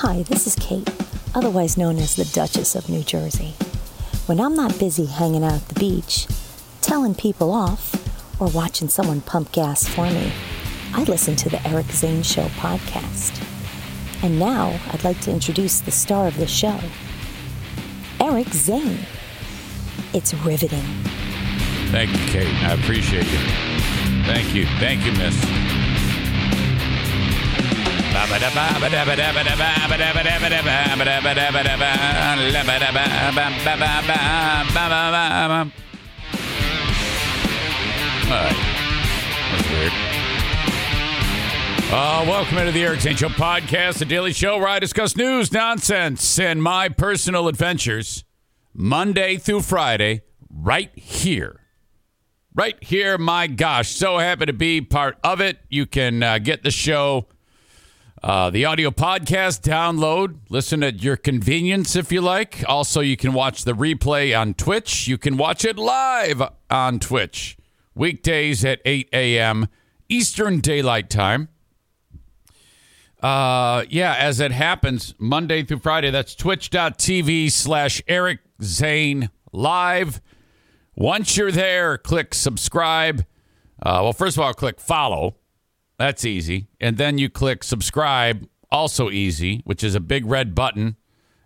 Hi, this is Kate, otherwise known as the Duchess of New Jersey. When I'm not busy hanging out at the beach, telling people off, or watching someone pump gas for me, I listen to the Eric Zane Show podcast. And now I'd like to introduce the star of the show, Eric Zane. It's riveting. Thank you, Kate. I appreciate you. Thank you. Thank you, miss. Uh, welcome into the Eric. Show podcast, the daily show where I discuss news, nonsense, and my personal adventures Monday through Friday, right here. Right here, my gosh. So happy to be part of it. You can uh, get the show, uh, the audio podcast, download, listen at your convenience if you like. Also, you can watch the replay on Twitch. You can watch it live on Twitch, weekdays at 8 a.m. Eastern Daylight Time. Uh, yeah, as it happens, Monday through Friday, that's twitch.tv slash Eric Zane Live. Once you're there, click subscribe. Uh, well, first of all, click follow. That's easy. And then you click subscribe, also easy, which is a big red button.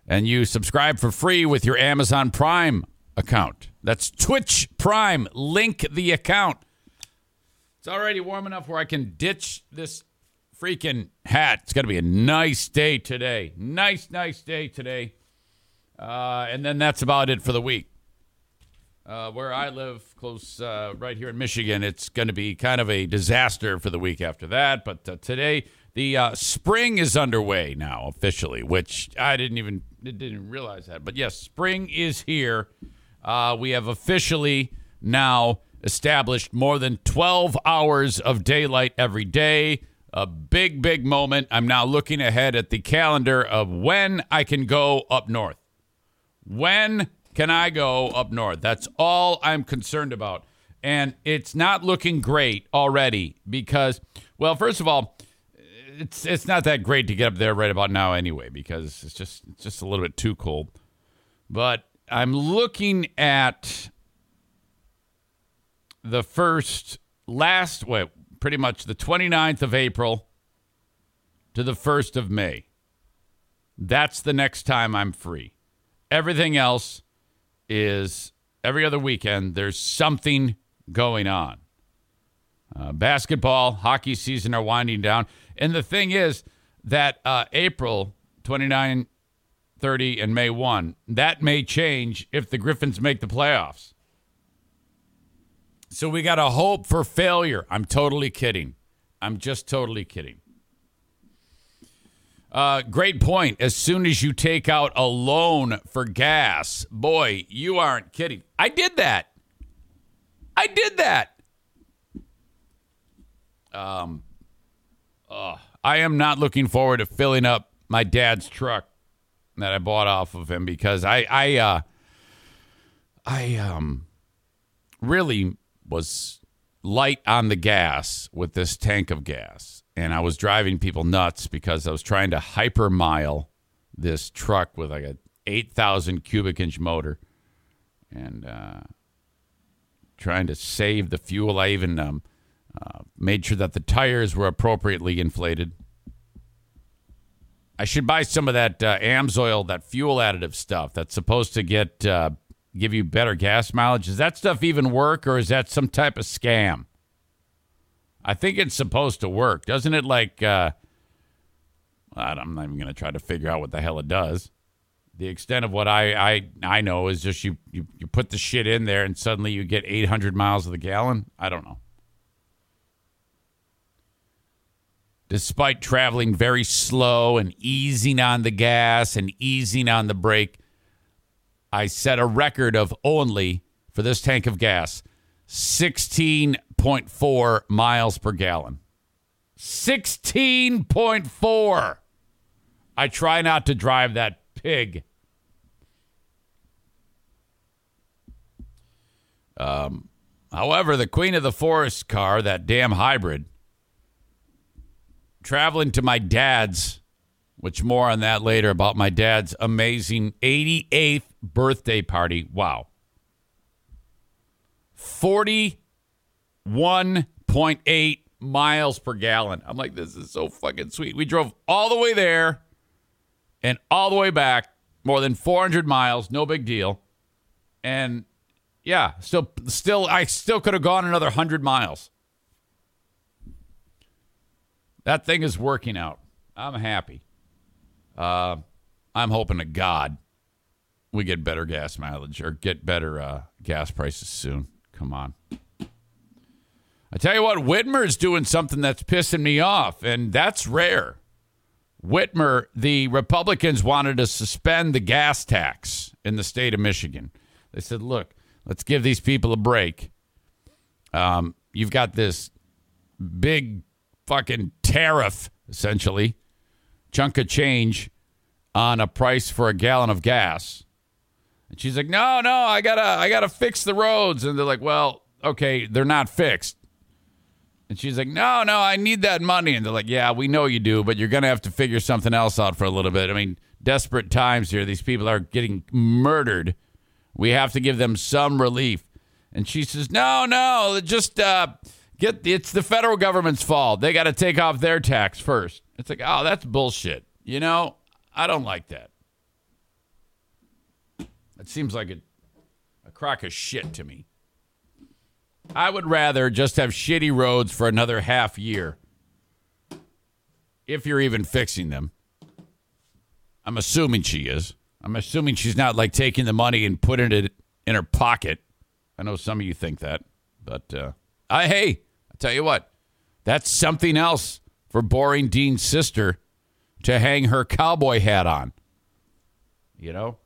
And you subscribe for free with your Amazon Prime account. That's Twitch Prime. Link the account. It's already warm enough where I can ditch this freaking hat. It's going to be a nice day today. Nice, nice day today. Uh, and then that's about it for the week. Uh, where I live, close uh, right here in Michigan, it's going to be kind of a disaster for the week after that. But uh, today, the uh, spring is underway now officially, which I didn't even didn't realize that. But yes, spring is here. Uh, we have officially now established more than 12 hours of daylight every day. A big, big moment. I'm now looking ahead at the calendar of when I can go up north. When can I go up north? That's all I'm concerned about. And it's not looking great already because, well, first of all, it's it's not that great to get up there right about now anyway because it's just it's just a little bit too cold. But I'm looking at the first last wait, pretty much the 29th of April to the 1st of May. That's the next time I'm free. Everything else is every other weekend, there's something going on. Uh, basketball, hockey season are winding down. And the thing is that uh, April 29, 30, and May 1, that may change if the Griffins make the playoffs. So we got to hope for failure. I'm totally kidding. I'm just totally kidding. Uh, great point. As soon as you take out a loan for gas, boy, you aren't kidding. I did that. I did that. Um, uh, I am not looking forward to filling up my dad's truck that I bought off of him because I, I, uh, I, um, really was light on the gas with this tank of gas and I was driving people nuts because I was trying to hyper mile this truck with like a 8,000 cubic inch motor and uh, trying to save the fuel. I even um, uh, made sure that the tires were appropriately inflated. I should buy some of that uh, Amsoil, that fuel additive stuff that's supposed to get uh, give you better gas mileage. Does that stuff even work, or is that some type of scam? I think it's supposed to work, doesn't it? Like, uh, I'm not even going to try to figure out what the hell it does. The extent of what I, I I know is just you, you you put the shit in there and suddenly you get 800 miles of the gallon. I don't know. despite traveling very slow and easing on the gas and easing on the brake. I set a record of only, for this tank of gas, 16.4 miles per gallon. 16.4. I try not to drive that pig. Um, however, the queen of the forest car, that damn hybrid, traveling to my dad's, which more on that later about my dad's amazing 88th birthday party. Wow. 41.8 miles per gallon. I'm like, this is so fucking sweet. We drove all the way there and all the way back, more than 400 miles, no big deal. And yeah, still, still, I still could have gone another 100 miles. That thing is working out. I'm happy. Uh, I'm hoping to God we get better gas mileage or get better uh, gas prices soon. Come on. I tell you what, Whitmer's doing something that's pissing me off, and that's rare. Whitmer, the Republicans wanted to suspend the gas tax in the state of Michigan. They said, look, let's give these people a break. Um, you've got this big fucking tariff, essentially, chunk of change on a price for a gallon of gas. And she's like, no, no, I gotta, I gotta fix the roads. And they're like, well, okay, they're not fixed. And she's like, no, no, I need that money. And they're like, yeah, we know you do, but you're going to have to figure something else out for a little bit. I mean, desperate times here. These people are getting murdered. We have to give them some relief. And she says, no, no, just uh, get it's the federal government's fault. They got to take off their tax first. It's like, oh, that's bullshit. You know, I don't like that. It seems like a, a crock of shit to me. I would rather just have shitty roads for another half year. If you're even fixing them. I'm assuming she is. I'm assuming she's not like taking the money and putting it in her pocket. I know some of you think that, but uh, I hey, I tell you what, that's something else for boring Dean's sister to hang her cowboy hat on. You know,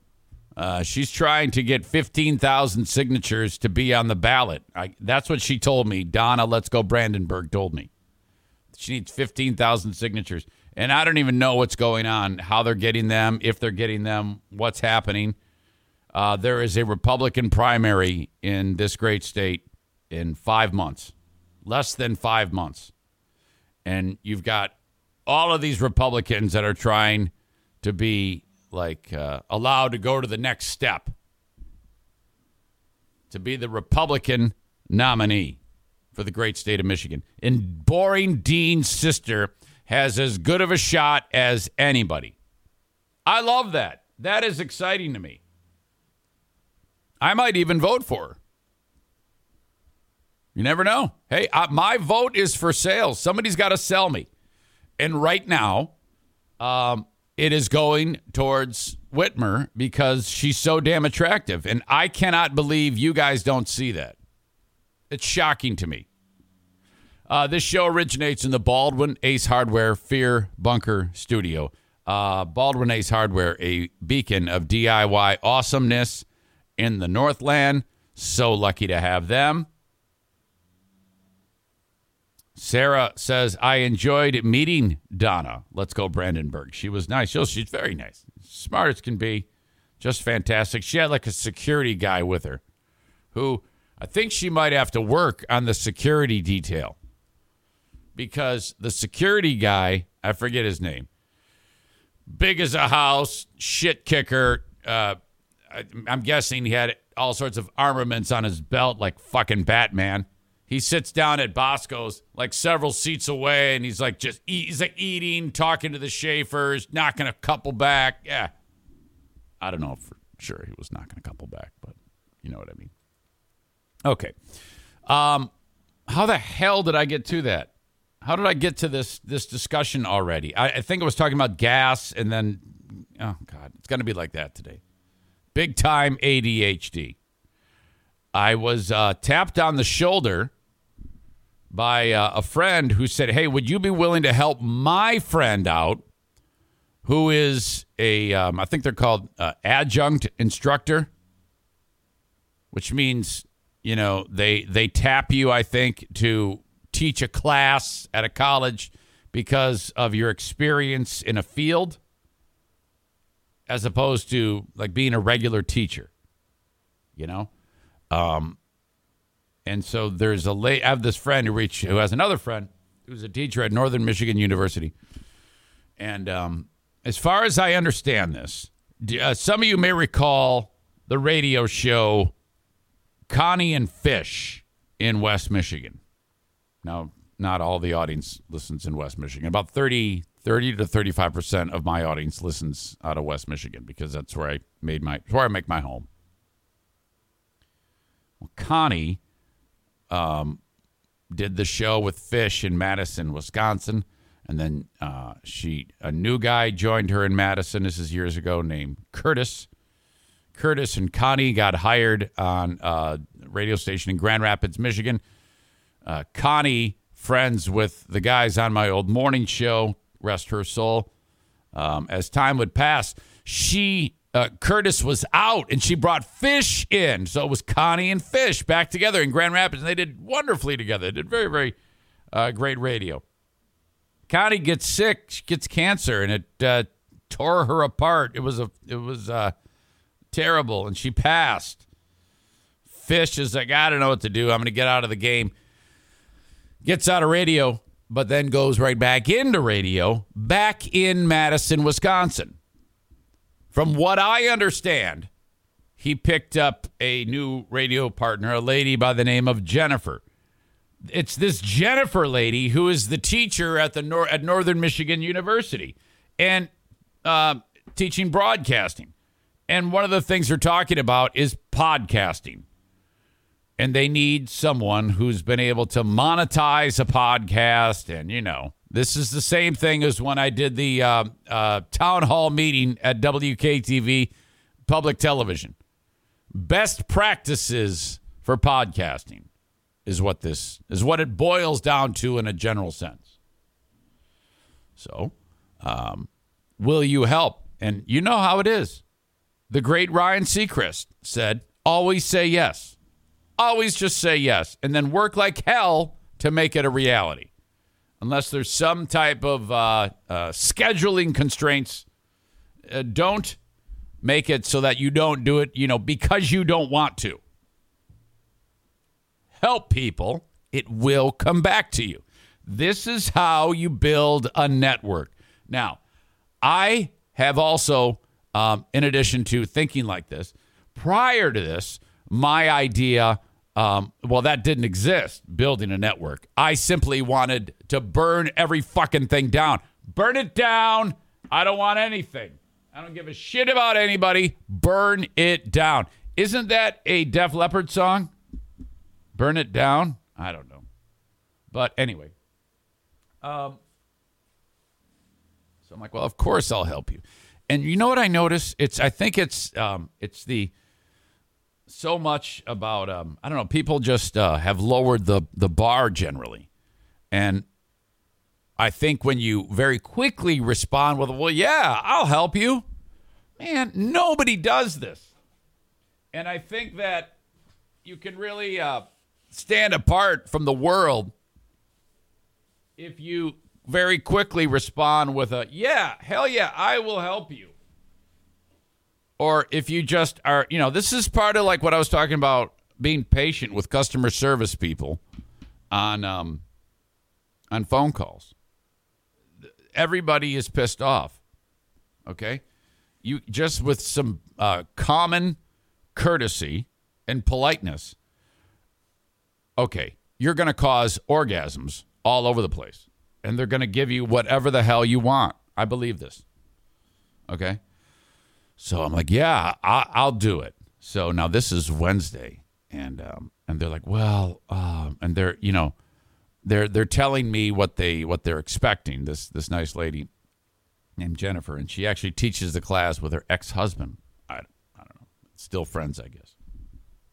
uh, she's trying to get 15,000 signatures to be on the ballot. I, that's what she told me. Donna, let's go, Brandenburg told me. She needs 15,000 signatures. And I don't even know what's going on, how they're getting them, if they're getting them, what's happening. Uh, there is a Republican primary in this great state in five months, less than five months. And you've got all of these Republicans that are trying to be like uh, allowed to go to the next step to be the Republican nominee for the great state of Michigan. And boring Dean's sister has as good of a shot as anybody. I love that. That is exciting to me. I might even vote for her. You never know. Hey, uh, my vote is for sale. Somebody's got to sell me. And right now, um, it is going towards Whitmer because she's so damn attractive. And I cannot believe you guys don't see that. It's shocking to me. Uh, this show originates in the Baldwin Ace Hardware Fear Bunker Studio. Uh, Baldwin Ace Hardware, a beacon of DIY awesomeness in the Northland. So lucky to have them. Sarah says, I enjoyed meeting Donna. Let's go, Brandenburg. She was nice. She's very nice. Smart as can be. Just fantastic. She had like a security guy with her who I think she might have to work on the security detail because the security guy, I forget his name, big as a house, shit kicker. Uh, I, I'm guessing he had all sorts of armaments on his belt like fucking Batman he sits down at Bosco's like several seats away and he's like just eat, he's like eating, talking to the Schaefers, knocking a couple back. Yeah. I don't know for sure he was knocking a couple back, but you know what I mean. Okay. Um how the hell did I get to that? How did I get to this this discussion already? I, I think I was talking about gas and then oh god, it's gonna be like that today. Big time ADHD. I was uh, tapped on the shoulder by uh, a friend who said, "Hey, would you be willing to help my friend out, who is a um, I think they're called uh, adjunct instructor, which means you know they they tap you, I think, to teach a class at a college because of your experience in a field, as opposed to like being a regular teacher, you know." Um, and so there's a late. I have this friend who reached, who has another friend who's a teacher at Northern Michigan University. And um, as far as I understand this, uh, some of you may recall the radio show Connie and Fish in West Michigan. Now, not all the audience listens in West Michigan. About 30, 30 to 35% of my audience listens out of West Michigan because that's where I made my, where I make my home. Well, Connie um, did the show with Fish in Madison, Wisconsin. And then uh, she, a new guy joined her in Madison. This is years ago, named Curtis. Curtis and Connie got hired on a radio station in Grand Rapids, Michigan. Uh, Connie, friends with the guys on my old morning show, rest her soul. Um, as time would pass, she uh, Curtis was out and she brought Fish in. So it was Connie and Fish back together in Grand Rapids. And they did wonderfully together. They did very, very uh, great radio. Connie gets sick, she gets cancer, and it uh, tore her apart. It was a, it was uh, terrible, and she passed. Fish is like, I don't know what to do. I'm going to get out of the game. Gets out of radio, but then goes right back into radio, back in Madison, Wisconsin. From what I understand, he picked up a new radio partner, a lady by the name of Jennifer. It's this Jennifer lady who is the teacher at the Nor- at Northern Michigan University and uh, teaching broadcasting. And one of the things they're talking about is podcasting. And they need someone who's been able to monetize a podcast and, you know, this is the same thing as when I did the uh, uh, town hall meeting at WKTV public television. Best practices for podcasting is what this is what it boils down to in a general sense. So, um, will you help? And you know how it is. The great Ryan Seacrest said, always say yes. Always just say yes. And then work like hell to make it a reality unless there's some type of uh, uh, scheduling constraints. Uh, don't make it so that you don't do it, you know, because you don't want to. Help people, it will come back to you. This is how you build a network. Now, I have also, um, in addition to thinking like this, prior to this, my idea um, well, that didn't exist, building a network. I simply wanted to burn every fucking thing down. Burn it down. I don't want anything. I don't give a shit about anybody. Burn it down. Isn't that a Def Leppard song? Burn it down? I don't know. But anyway. Um, so I'm like, well, of course I'll help you. And you know what I notice? It's I think it's um, it's the so much about um, I don't know. People just uh, have lowered the the bar generally, and I think when you very quickly respond with, "Well, yeah, I'll help you," man, nobody does this, and I think that you can really uh, stand apart from the world if you very quickly respond with a, "Yeah, hell yeah, I will help you." Or if you just are, you know, this is part of like what I was talking about being patient with customer service people on um, on phone calls. Everybody is pissed off. Okay, you just with some uh, common courtesy and politeness. Okay, you're going to cause orgasms all over the place, and they're going to give you whatever the hell you want. I believe this. Okay. So I'm like, yeah, I, will do it. So now this is Wednesday, and um, and they're like, well, uh, and they're you know, they're they're telling me what they what they're expecting. This this nice lady named Jennifer, and she actually teaches the class with her ex husband. I I don't know, still friends, I guess.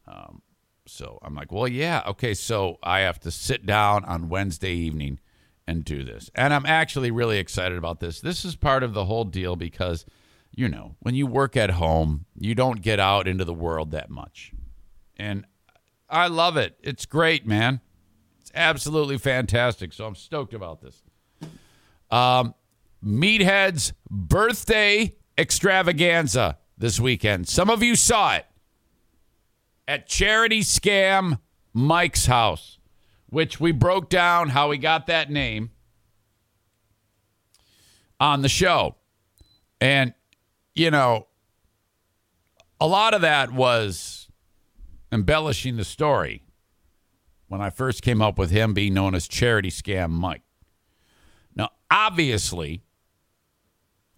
Um, So I'm like, well, yeah, okay. So I have to sit down on Wednesday evening and do this. And I'm actually really excited about this. This is part of the whole deal because, you know, when you work at home, you don't get out into the world that much. And I love it. It's great, man. It's absolutely fantastic. So I'm stoked about this. Um, Meathead's birthday extravaganza this weekend. Some of you saw it at Charity Scam Mike's house, which we broke down how he got that name on the show. And, you know, a lot of that was embellishing the story when I first came up with him being known as Charity Scam Mike. Now, obviously,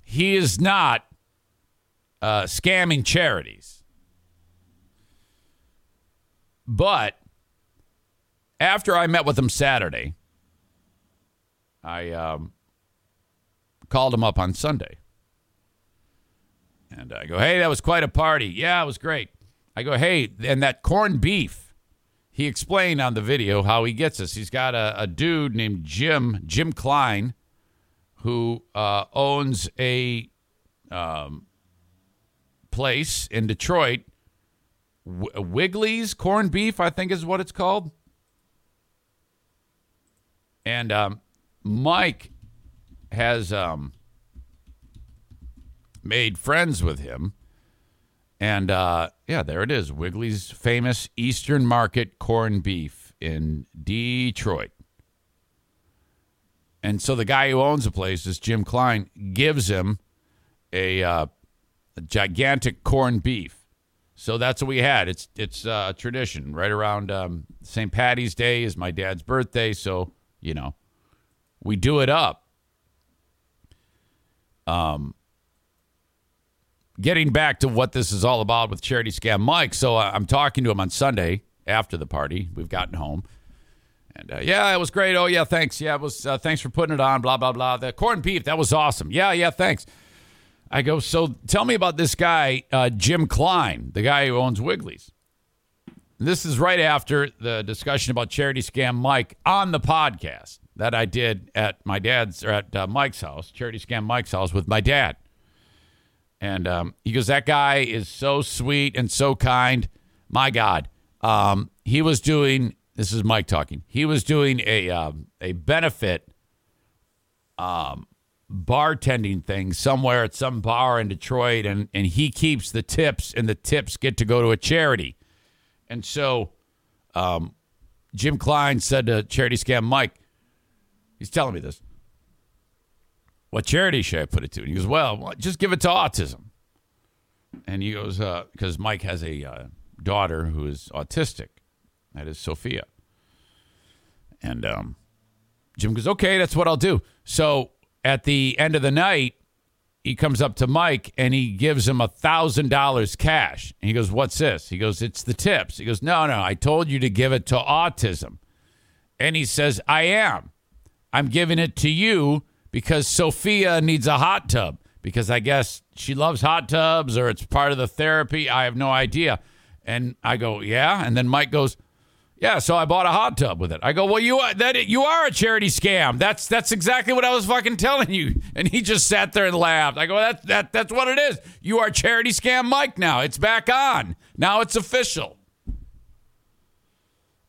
he is not uh, scamming charities. But after I met with him Saturday, I um, called him up on Sunday. And I go, hey, that was quite a party. Yeah, it was great. I go, hey, and that corned beef. He explained on the video how he gets this. He's got a, a dude named Jim, Jim Klein, who uh, owns a um, place in Detroit, w- Wigley's corned beef, I think is what it's called. And um, Mike has um, made friends with him. And uh, yeah, there it is Wigley's famous Eastern Market corned beef in Detroit. And so the guy who owns the place, this Jim Klein, gives him a, uh, a gigantic corned beef. So that's what we had. It's it's uh, a tradition. Right around um, St. Patty's Day is my dad's birthday, so you know we do it up. Um, getting back to what this is all about with Charity Scam Mike. So uh, I'm talking to him on Sunday after the party. We've gotten home. And uh, yeah, it was great. Oh yeah, thanks. Yeah, it was. Uh, thanks for putting it on. Blah blah blah. The corned beef that was awesome. Yeah, yeah, thanks. I go. So tell me about this guy, uh, Jim Klein, the guy who owns Wigley's. This is right after the discussion about charity scam Mike on the podcast that I did at my dad's or at uh, Mike's house, charity scam Mike's house with my dad. And um, he goes, that guy is so sweet and so kind. My God, um, he was doing this is Mike talking. He was doing a um, a benefit um, bartending thing somewhere at some bar in Detroit, and and he keeps the tips, and the tips get to go to a charity. And so, um, Jim Klein said to Charity Scam Mike, he's telling me this. What charity should I put it to? And he goes, well, just give it to autism. And he goes, because uh, Mike has a uh, daughter who is autistic. That is Sophia. And um, Jim goes, okay, that's what I'll do. So at the end of the night, he comes up to Mike and he gives him a thousand dollars cash. And he goes, What's this? He goes, It's the tips. He goes, No, no, I told you to give it to autism. And he says, I am. I'm giving it to you because Sophia needs a hot tub because I guess she loves hot tubs or it's part of the therapy. I have no idea. And I go, Yeah. And then Mike goes, yeah, so I bought a hot tub with it. I go, well, you are, that you are a charity scam. That's that's exactly what I was fucking telling you. And he just sat there and laughed. I go, that that that's what it is. You are charity scam Mike now. It's back on. Now it's official.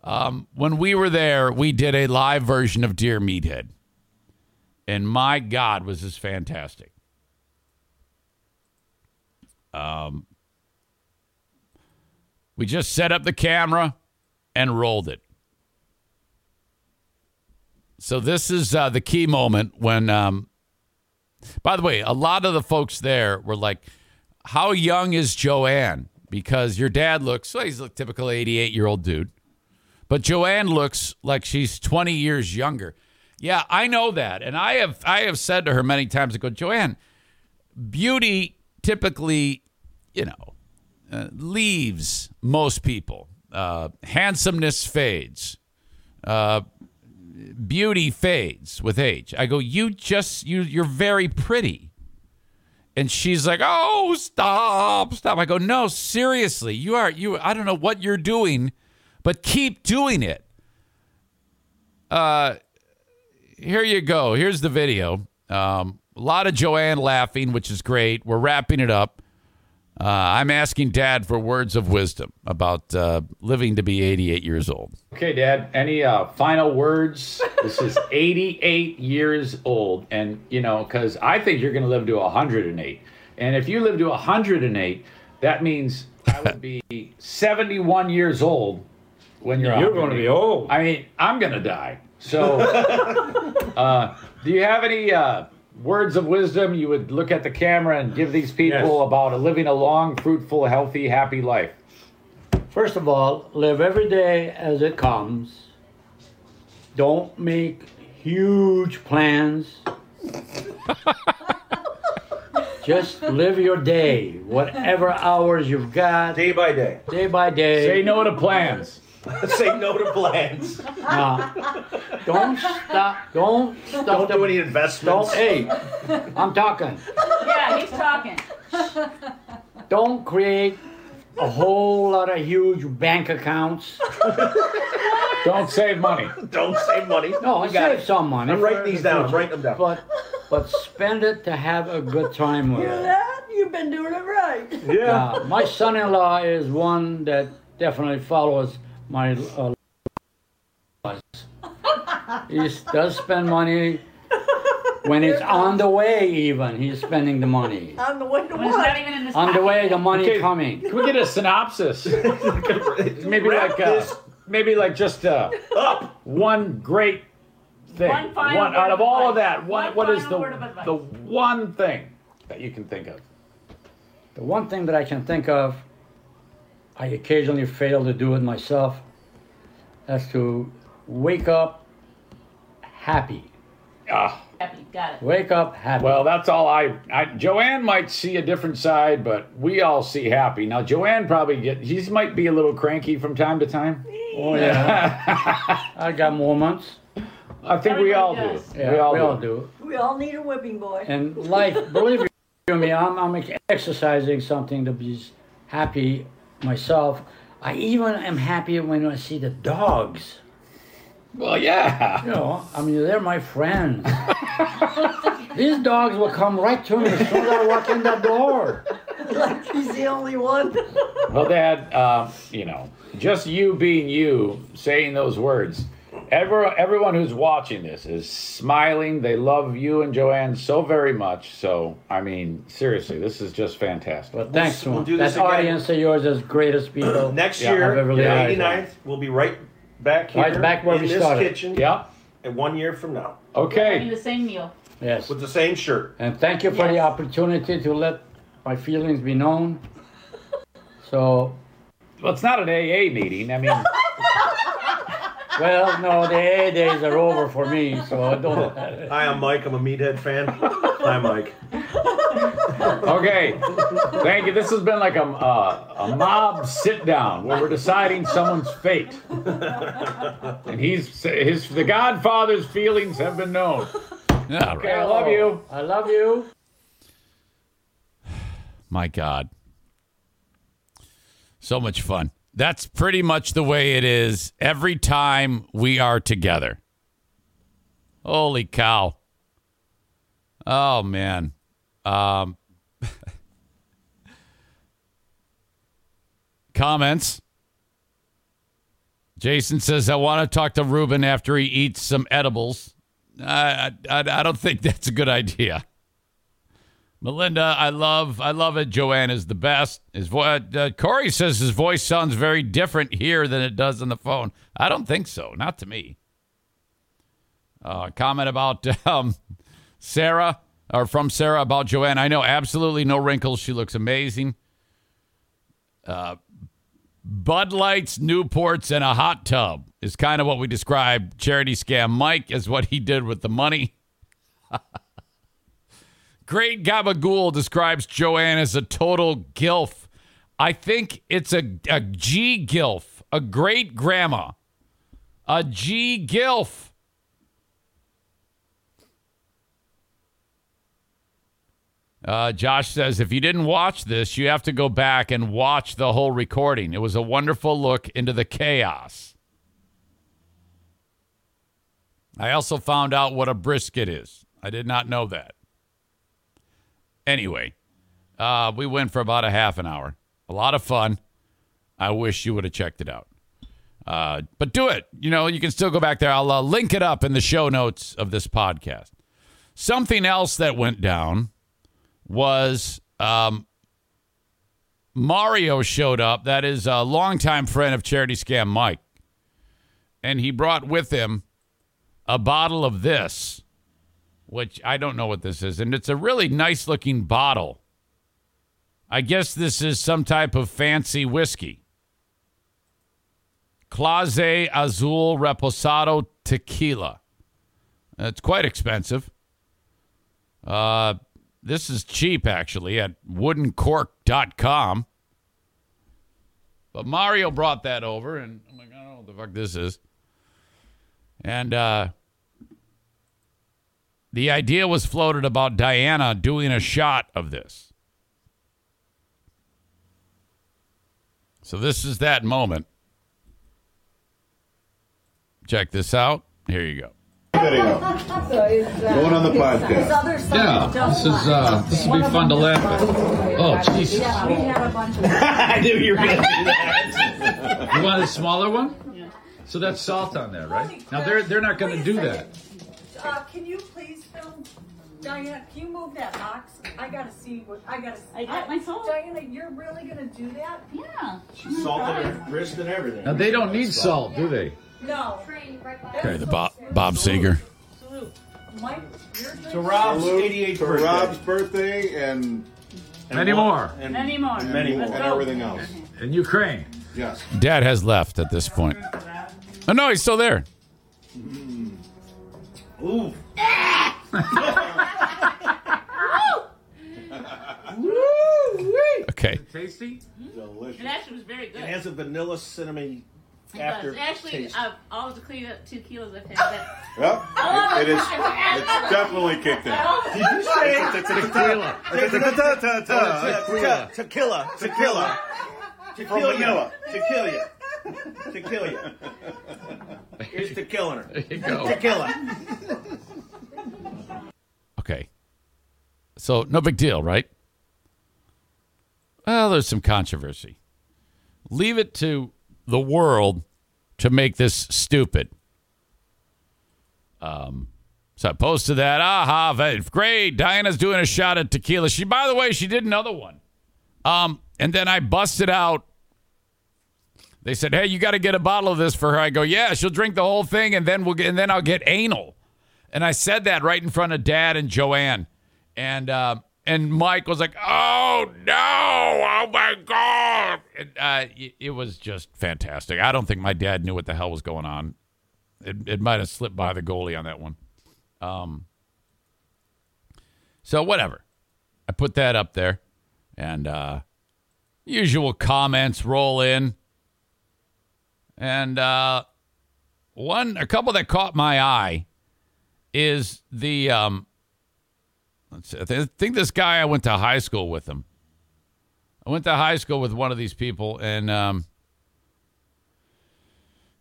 Um, when we were there, we did a live version of Dear Meathead, and my God, was this fantastic. Um, we just set up the camera and rolled it. So this is uh, the key moment when, um, by the way, a lot of the folks there were like, "How young is Joanne?" Because your dad looks, well, he's a typical 88 year old dude, but Joanne looks like she's 20 years younger. Yeah, I know that, and I have I have said to her many times, I go, Joanne, beauty typically, you know, uh, leaves most people uh, handsomeness fades. Uh, beauty fades with age. I go, you just you you're very pretty. And she's like, "Oh, stop, stop." I go, "No, seriously. You are you I don't know what you're doing, but keep doing it. Uh, here you go. Here's the video. Um, a lot of Joanne laughing, which is great. We're wrapping it up. Uh, I'm asking Dad for words of wisdom about uh, living to be 88 years old. Okay, Dad. Any uh, final words? This is 88 years old, and you know, because I think you're going to live to 108. And if you live to 108, that means I would be 71 years old when you're. You're going to be old. I mean, I'm going to die. So, uh, do you have any uh, words of wisdom you would look at the camera and give these people Yes. about living a long, fruitful, healthy, happy life? First of all, live every day as it comes. Don't make huge plans. Just live your day, whatever hours you've got, Day by day. day by day. Say no to plans. Say no to plans. Uh, don't stop. Don't stop. Don't the- do any Don't. investments. Hey, I'm talking. Yeah, he's talking. Don't create a whole lot of huge bank accounts. Don't save money. Don't save money. No, I got save it. some money. I'm writing these down. I'm writing them down. But but spend it to have a good time with Hear it. that? You've been doing it right. Yeah. Uh, my son-in-law is one that definitely follows my. Uh, laws. he does spend money when it's on the way. Even he's spending the money On the way to When it's not what? even in his on the pocket. way. The money Okay. coming. Can we get a synopsis? Maybe Wrap like uh, this maybe like just uh, up. one great thing. One final One- word out of of all of advice. that, one, One what is the word of advice. the one thing that you can think of? The one thing that I can think of, I occasionally fail to do it myself, that's to wake up happy. Ah. Happy, got it. Wake up happy. Well, that's all I, I. Joanne might see a different side, but we all see happy. Now, Joanne probably get. She might be a little cranky from time to time. oh yeah, I got more months. I think we Everybody all does. do. Yeah, we all do. do. We all need a whipping boy. And life, believe you me, I'm, I'm exercising something to be happy myself. I even am happier when I see the dogs. Well, yeah. You know, I mean, they're my friends. These dogs will come right to me as soon as I walk in that door. like he's the only one. Well, Dad, um, you know, just you being you, saying those words. Every, everyone who's watching this is smiling. They love you and Joanne so very much. So, I mean, seriously, this is just fantastic. But thanks, we'll man. do this That again. audience of yours is greatest people. Next Yeah, year, I've ever the realized 89th, we'll be right back here Right back where in we this started. kitchen. Yeah. And one year from now, Having Okay. the same meal. Yes. with the same shirt. And thank you for the opportunity to let my feelings be known. So, Well, it's not an AA meeting. I mean, well, no, the AA days are over for me, so I don't. Hi, I'm Mike. I'm a Meathead fan. Hi, Mike. okay. Thank you. This has been like a, uh, a mob sit down where we're deciding someone's fate. And he's his the Godfather's feelings have been known. Okay, I love you. I love you. My God. So much fun. That's pretty much the way it is every time we are together. Holy cow. Oh, man. Um, comments. Jason says, I want to talk to Ruben after he eats some edibles. I, I, I don't think that's a good idea. Melinda, I love, I love it. Joanne is the best. His voice. Uh, Corey says his voice sounds very different here than it does on the phone. I don't think so. Not to me. Uh, comment about um, Sarah or from Sarah about Joanne. I know absolutely no wrinkles. She looks amazing. Uh, Bud Lights, Newports, and a hot tub is kind of what we describe charity scam Mike as what he did with the money. Great Gabagool describes Joanne as a total gilf. I think it's a, a G gilf, a great grandma, a G gilf. Uh, Josh says if you didn't watch this, you have to go back and watch the whole recording. It was a wonderful look into the chaos. I also found out what a brisket is. I did not know that. Anyway, uh, we went for about a half an hour. A lot of fun. I wish you would have checked it out. Uh, but do it. You know, you can still go back there. I'll uh, link it up in the show notes of this podcast. Something else that went down was um, Mario showed up. That is a longtime friend of Charity Scam Mike. And he brought with him a bottle of this, which I don't know what this is. And it's a really nice looking bottle. I guess this is some type of fancy whiskey. Clase Azul Reposado Tequila. It's quite expensive. Uh, this is cheap, actually, at woodencork.com. But Mario brought that over, and I'm like, I don't know what the fuck this is. And uh, the idea was floated about Diana doing a shot of this. So this is that moment. Check this out. Here you go. Video. Going on the podcast. Yeah, this is uh, this will be fun to laugh at. Oh, jeez. I knew you were going to do that. You want a smaller one? Yeah. So that's salt on there, right? Now they're they're not going to do that. Uh, can you please film, Diana, can you move that box? I gotta see what, I gotta. I got my phone. Diana, you're really gonna do that? Yeah. She salted her wrist and everything. Now they don't need salt, do they? No. Okay, the Bob Bob Seger. Salute. Mike, you're To. Rob's Salute 88th to birthday. Rob's birthday and And Many one- more. And Many more. and many and more. everything else. In Ukraine. Yes. Dad has left at this point. Oh no, he's still there. Ooh. Okay. Tasty? Delicious. It actually was very good. It has a vanilla cinnamon It after does. Actually, taste. of uh, all the clean up two kilos I've had, that Yep. It, it is. It's definitely kicked in. Oh. Did you say Tequila. tequila? Tequila. Tequila. To kill you. To kill you. To kill. Here's to killing her. There you go. Tequila. Okay. So no big deal, right? Well, there's some controversy. Leave it to the world to make this stupid. Um, so I posted that. Aha, great. Diana's doing a shot at tequila. She, by the way, she did another one. Um, and then I busted out. They said, "Hey, you got to get a bottle of this for her." I go, "Yeah, she'll drink the whole thing, and then we'll get, and then I'll get anal." And I said that right in front of Dad and Joanne, and uh, and Mike was like, "Oh no! Oh my god!" And, uh, it, was just fantastic. I don't think my dad knew what the hell was going on. It it might have slipped by the goalie on that one. Um. So whatever, I put that up there, and uh, usual comments roll in, and uh, one a couple that caught my eye is the um let's see, I thi- I think this guy I went to high school with him. I went to high school with one of these people and um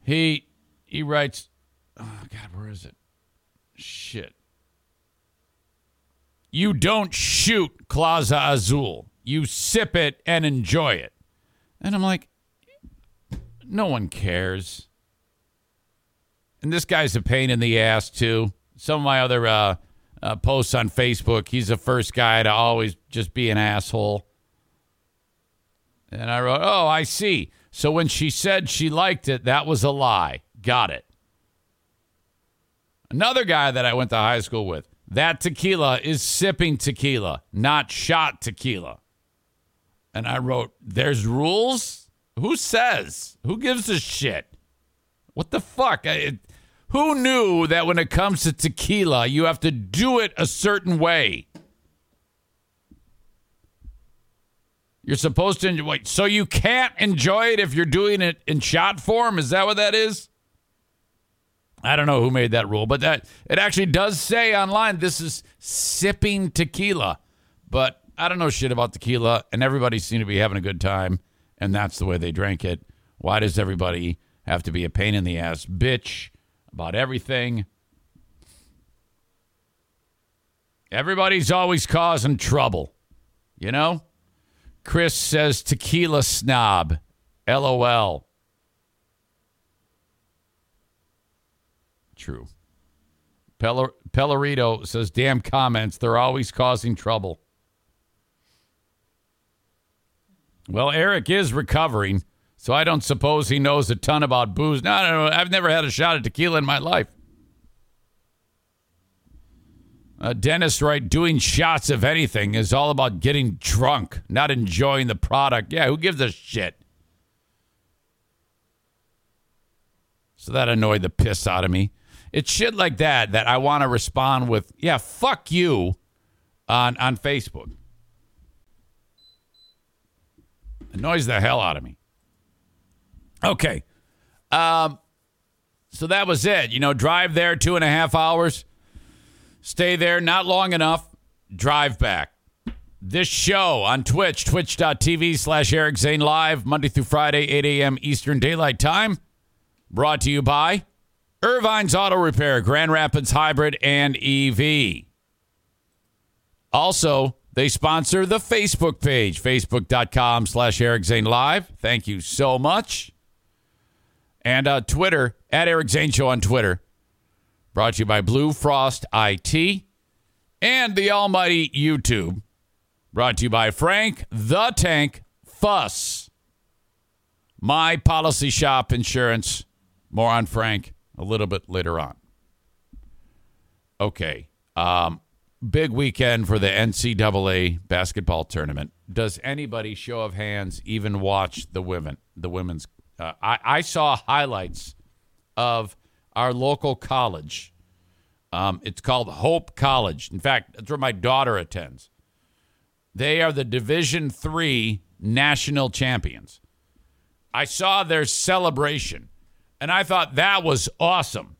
he he writes oh god where is it? Shit. You don't shoot Clase Azul. You sip it and enjoy it. And I'm like no one cares. And this guy's a pain in the ass too. Some of my other uh, uh, posts on Facebook, he's the first guy to always just be an asshole. And I wrote, "Oh, I see. So when she said she liked it, that was a lie. Got it." Another guy that I went to high school with, that tequila is sipping tequila, not shot tequila. And I wrote, "There's rules. Who says? Who gives a shit? What the fuck? I, who knew that when it comes to tequila, you have to do it a certain way? You're supposed to enjoy. So you can't enjoy it if you're doing it in shot form. Is that what that is? I don't know who made that rule, but that it actually does say online this is sipping tequila. But I don't know shit about tequila, and everybody seemed to be having a good time, and that's the way they drank it. Why does everybody have to be a pain in the ass bitch about everything? Everybody's always causing trouble, you know? Chris says tequila snob. LOL. True. Pellerito says, damn comments. They're always causing trouble. Well, Eric is recovering, so I don't suppose he knows a ton about booze. No, no, no. I've never had a shot of tequila in my life. Uh, Dennis Wright doing shots of anything is all about getting drunk, not enjoying the product. Yeah, who gives a shit? So that annoyed the piss out of me. It's shit like that that I want to respond with, yeah, fuck you on, on Facebook. Annoys the hell out of me. Okay. Um, so that was it. You know, drive there two and a half hours, stay there not long enough, drive back. This show on Twitch, twitch.tv slash Eric Zane Live, Monday through Friday, 8 a.m. Eastern Daylight Time. Brought to you by Ervine's Auto Repair, Grand Rapids Hybrid and EV. Also, they sponsor the Facebook page, facebook.com slash Eric Zane Live. Thank you so much. And uh, Twitter, at Eric Zane Show on Twitter. Brought to you by Blue Frost IT and the almighty YouTube. Brought to you by Frank the Tank Fuss. My Policy Shop Insurance. More on Frank a little bit later on. Okay. Um, big weekend for the NCAA basketball tournament. Does anybody, show of hands, even watch the women? The women's. Uh, I, I saw highlights of our local college. Um, it's called Hope College. In fact, that's where my daughter attends. They are the Division Three national champions. I saw their celebration, and I thought that was awesome.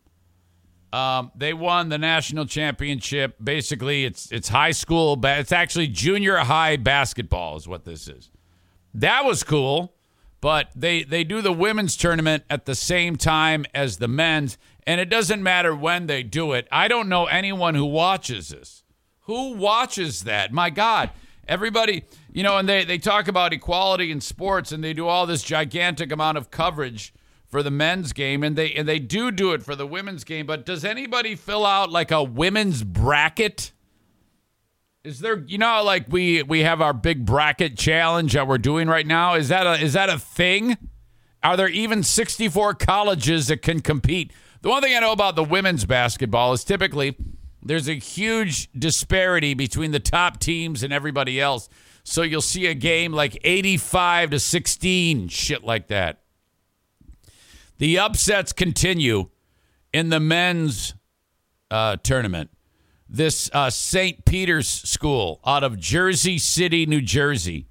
Um, they won the national championship. Basically, it's it's high school, but it's actually junior high basketball is what this is. That was cool, but they they do the women's tournament at the same time as the men's, and it doesn't matter when they do it. I don't know anyone who watches this. Who watches that? My God, everybody, you know, and they they talk about equality in sports, and they do all this gigantic amount of coverage for the men's game and they and they do do it for the women's game but does anybody fill out like a women's bracket? Is there you know like we we have our big bracket challenge that we're doing right now? Is that a is that a thing? Are there even 64 colleges that can compete? The one thing i know about the women's basketball is typically there's a huge disparity between the top teams and everybody else. So you'll see a game like 85 to 16 shit like that the upsets continue in the men's uh, tournament. This uh, St. Peter's school out of Jersey City, New Jersey.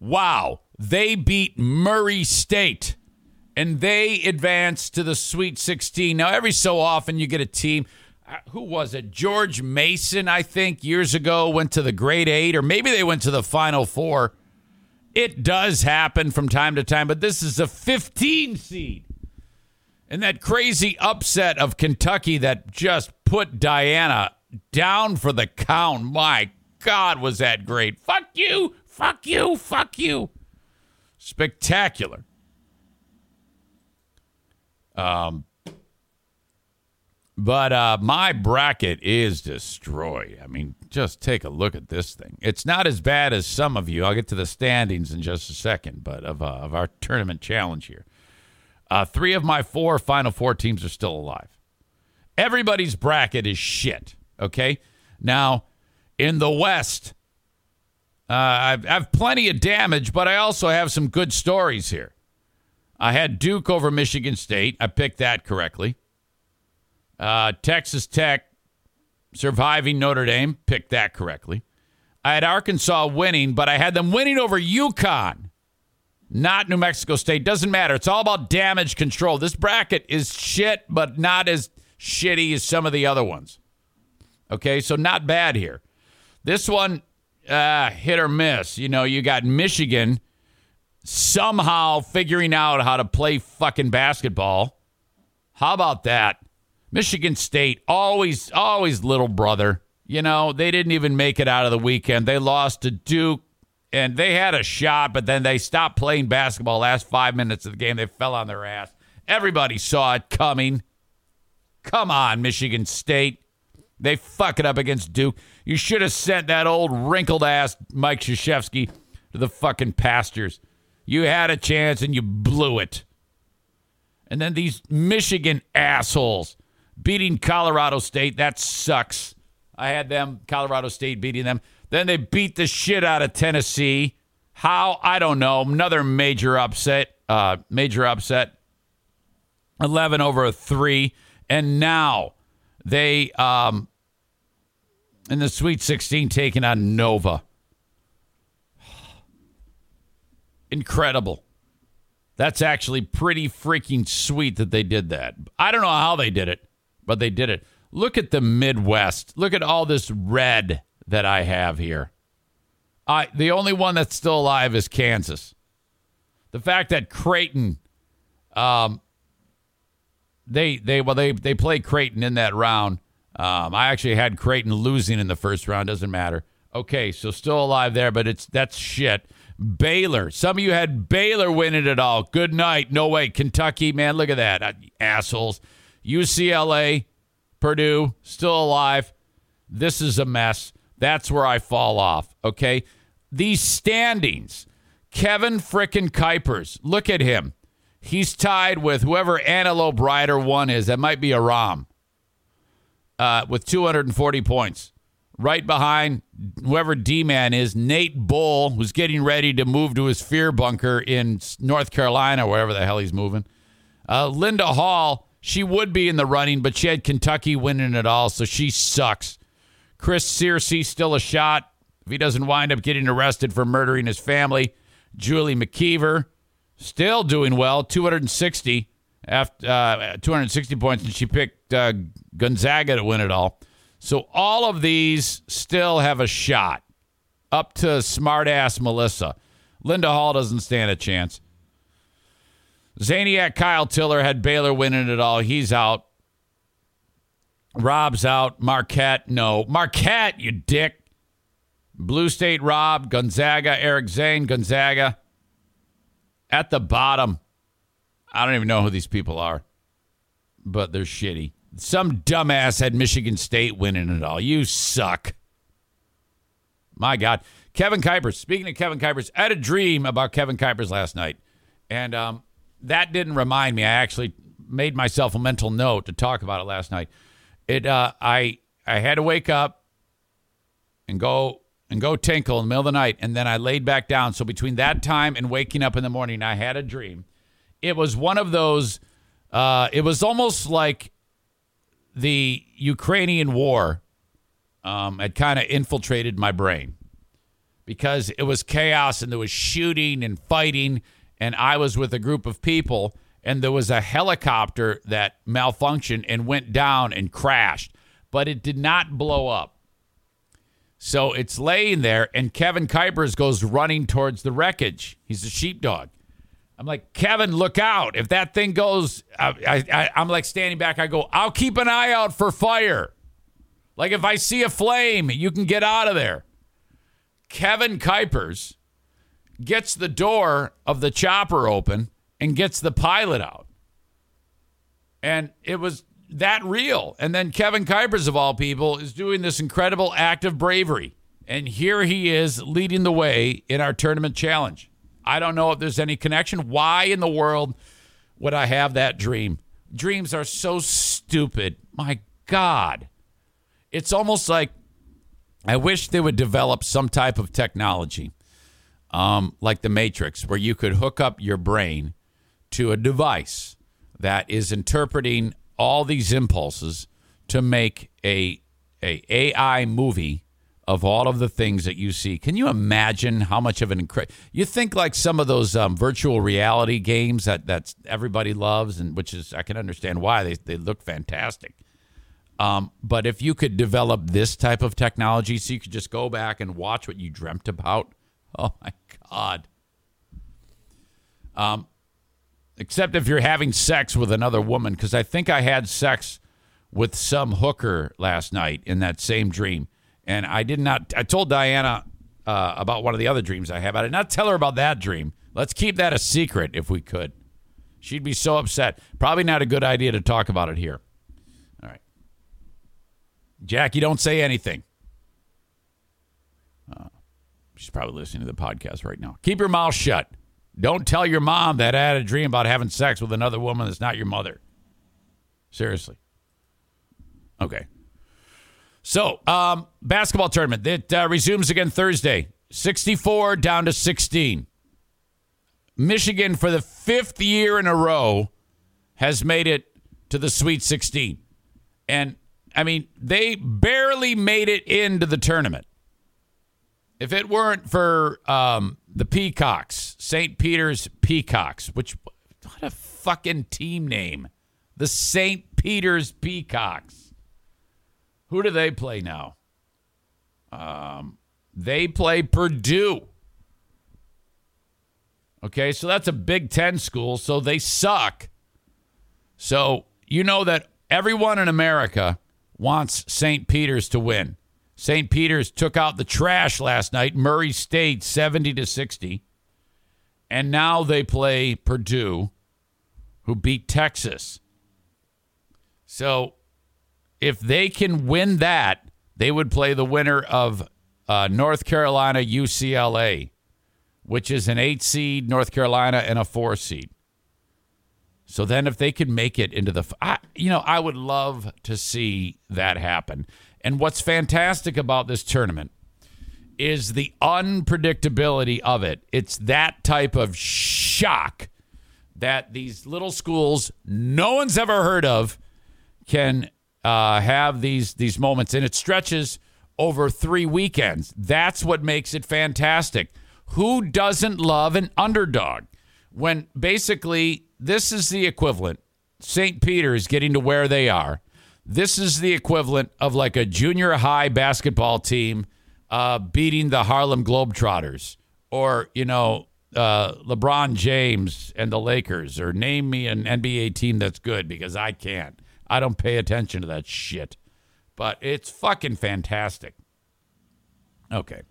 Wow. They beat Murray State and they advance to the Sweet 16. Now, every so often you get a team. Uh, who was it? George Mason, I think, years ago went to the grade eight, or maybe they went to the final four. It does happen from time to time, but this is a 15 seed. And that crazy upset of Kentucky that just put Diana down for the count. My God, was that great. Fuck you. Fuck you. Fuck you. Spectacular. Um, but uh, my bracket is destroyed. I mean, just take a look at this thing. It's not as bad as some of you. I'll get to the standings in just a second, but of, uh, of our tournament challenge here. Uh, three of my four Final Four teams are still alive. Everybody's bracket is shit. Okay. Now, in the West, uh, I've, I have plenty of damage, but I also have some good stories here. I had Duke over Michigan State. I picked that correctly. Uh, Texas Tech surviving Notre Dame. Picked that correctly. I had Arkansas winning, but I had them winning over UConn not New Mexico State. Doesn't matter. It's all about damage control. This bracket is shit, but not as shitty as some of the other ones. Okay, so not bad here. This one uh, hit or miss. You know, you got Michigan somehow figuring out how to play fucking basketball. How about that? Michigan State always, always little brother. You know, they didn't even make it out of the weekend. They lost to Duke, and they had a shot, but then they stopped playing basketball last five minutes of the game. They fell on their ass. Everybody saw it coming. Come on, Michigan State. They fuck it up against Duke. You should have sent that old wrinkled ass Mike Krzyzewski to the fucking pastures. You had a chance and you blew it. And then these Michigan assholes beating Colorado State. That sucks. I had them, Colorado State beating them. Then they beat the shit out of Tennessee. How? I don't know. Another major upset. Uh, major upset. 11 over a 3. And now they, um, in the Sweet 16, taking on Nova. Incredible. That's actually pretty freaking sweet that they did that. I don't know how they did it, but they did it. Look at the Midwest. Look at all this red that I have here. I the only one that's still alive is Kansas. The fact that Creighton um they they well they they played Creighton in that round. Um, I actually had Creighton losing in the first round. Doesn't matter. Okay, so still alive there, but it's that's shit. Baylor. Some of you had Baylor winning it all. Good night. No way. Kentucky, man, look at that. Uh, assholes. UCLA, Purdue, still alive. This is a mess. That's where I fall off. Okay. These standings. Kevin frickin' Kuipers. Look at him. He's tied with whoever Antelope Rider one is. That might be a Rom. Uh, with 240 points. Right behind whoever D Man is, Nate Bull, who's getting ready to move to his fear bunker in North Carolina, wherever the hell he's moving. Uh, Linda Hall, she would be in the running, but she had Kentucky winning it all, so she sucks. Chris Searcy, still a shot if he doesn't wind up getting arrested for murdering his family. Julie McKeever, still doing well, 260 after uh, 260 points, and she picked uh, Gonzaga to win it all. So all of these still have a shot. Up to smartass Melissa. Linda Hall doesn't stand a chance. Zaniac Kyle Tiller had Baylor winning it all. He's out. Rob's out. Marquette, no. Marquette, you dick. Blue State Rob, Gonzaga, Eric Zane, Gonzaga. At the bottom, I don't even know who these people are, but they're shitty. Some dumbass had Michigan State winning it all. You suck. My God. Kevin Kuipers. Speaking of Kevin Kuipers, I had a dream about Kevin Kuipers last night. And um, that didn't remind me. I actually made myself a mental note to talk about it last night. It uh, I I had to wake up and go and go tinkle in the middle of the night, and then I laid back down. So between that time and waking up in the morning, I had a dream. It was one of those. Uh, it was almost like the Ukrainian war um, had kind of infiltrated my brain because it was chaos and there was shooting and fighting, and I was with a group of people, and there was a helicopter that malfunctioned and went down and crashed, but it did not blow up. So it's laying there, and Kevin Kuipers goes running towards the wreckage. He's a sheepdog. I'm like, Kevin, look out. If that thing goes, I, I'm like standing back. I go, I'll keep an eye out for fire. Like if I see a flame, you can get out of there. Kevin Kuipers gets the door of the chopper open and gets the pilot out. And it was that real. And then Kevin Kuipers, of all people, is doing this incredible act of bravery. And here he is leading the way in our tournament challenge. I don't know if there's any connection. Why in the world would I have that dream? Dreams are so stupid. My God. It's almost like I wish they would develop some type of technology um, like the Matrix where you could hook up your brain to a device that is interpreting all these impulses to make a, a AI movie of all of the things that you see. Can you imagine how much of an incredible? You think like some of those um, virtual reality games that that everybody loves, and which is I can understand why they they look fantastic. Um, but if you could develop this type of technology so you could just go back and watch what you dreamt about, oh my God. Um, except if you're having sex with another woman, because I think I had sex with some hooker last night in that same dream. And I did not, I told Diana uh, about one of the other dreams I have. I did not tell her about that dream. Let's keep that a secret if we could. She'd be so upset. Probably not a good idea to talk about it here. All right. Jackie, don't say anything. Uh, she's probably listening to the podcast right now. Keep your mouth shut. Don't tell your mom that I had a dream about having sex with another woman that's not your mother. Seriously. Okay. So, um, basketball tournament that uh, resumes again Thursday. 64 down to 16. Michigan, for the fifth year in a row, has made it to the Sweet 16. And, I mean, they barely made it into the tournament. If it weren't for um, the Peacocks, St. Peter's Peacocks, which, what a fucking team name. The St. Peter's Peacocks. Who do they play now? Um, they play Purdue. Okay, so that's a Big Ten school, so they suck. So you know that everyone in America wants St. Peter's to win. St. Peter's took out the trash last night, Murray State 70 to 60. And now they play Purdue, who beat Texas. So if they can win that, they would play the winner of uh, North Carolina UCLA, which is an eight seed, North Carolina, and a four seed. So then, if they could make it into the, I, you know, I would love to see that happen. And what's fantastic about this tournament is the unpredictability of it. It's that type of shock that these little schools no one's ever heard of can uh, have these these moments, and it stretches over three weekends. That's what makes it fantastic. Who doesn't love an underdog? When basically this is the equivalent. St. Peter is getting to where they are. This is the equivalent of like a junior high basketball team uh, beating the Harlem Globetrotters, or you know uh, LeBron James and the Lakers, or name me an NBA team that's good because I can't. I don't pay attention to that shit. But it's fucking fantastic. Okay.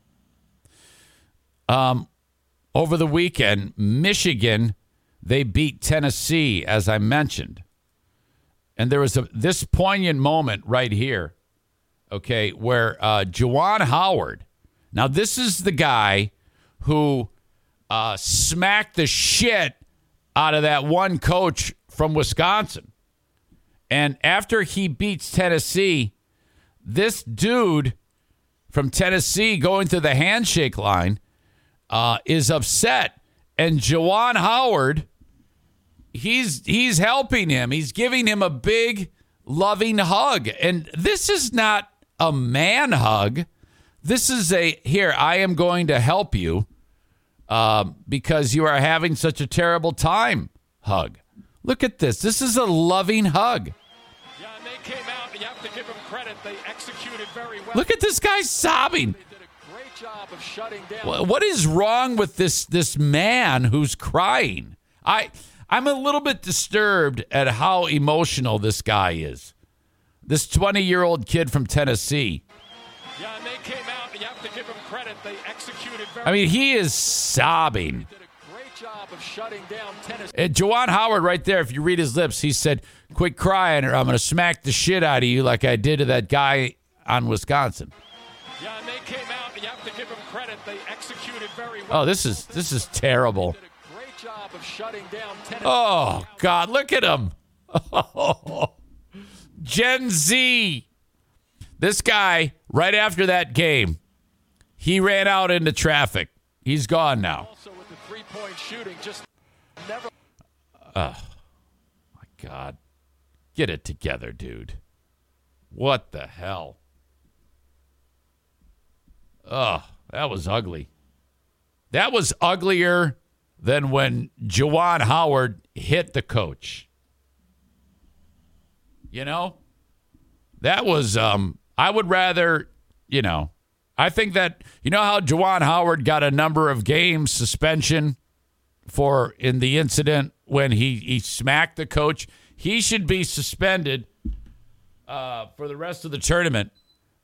Um, over the weekend, Michigan, they beat Tennessee, as I mentioned. And there was a this poignant moment right here, okay, where uh, Juwan Howard. Now, this is the guy who uh, smacked the shit out of that one coach from Wisconsin. And after he beats Tennessee, this dude from Tennessee going to the handshake line uh, is upset. And Juwan Howard, he's he's helping him. He's giving him a big, loving hug. And this is not a man hug. This is a here. I am going to help you uh, because you are having such a terrible time. Hug. Look at this. This is a loving hug. Yeah, and they came out, and you have to give them credit. They executed very well. Look at this guy sobbing. They did a great job of shutting down. What is wrong with this this man who's crying? I I'm a little bit disturbed at how emotional this guy is. This 20 year old kid from Tennessee. Yeah, and they came out, and you have to give them credit. They executed very I mean, he is sobbing. did a great job of shutting down Tennessee. Uh, Juwan Howard, right there, if you read his lips, he said, Quit crying or I'm going to smack the shit out of you like I did to that guy on Wisconsin. Yeah, and they came out, and you have to give them credit. They executed very well. Oh, this is this is terrible. Did a great job of shutting down Tennessee. Oh God, look at him. Gen Z. This guy, right after that game, he ran out into traffic. He's gone now. Also with the three-point shooting, just never. Oh, My God. Get it together, dude. What the hell? Oh, that was ugly. That was uglier than when Juwan Howard hit the coach. You know? that was. Um, I would rather, you know, I think that you know how Juwan Howard got a number of games suspension for in the incident when he he smacked the coach. He should be suspended uh, for the rest of the tournament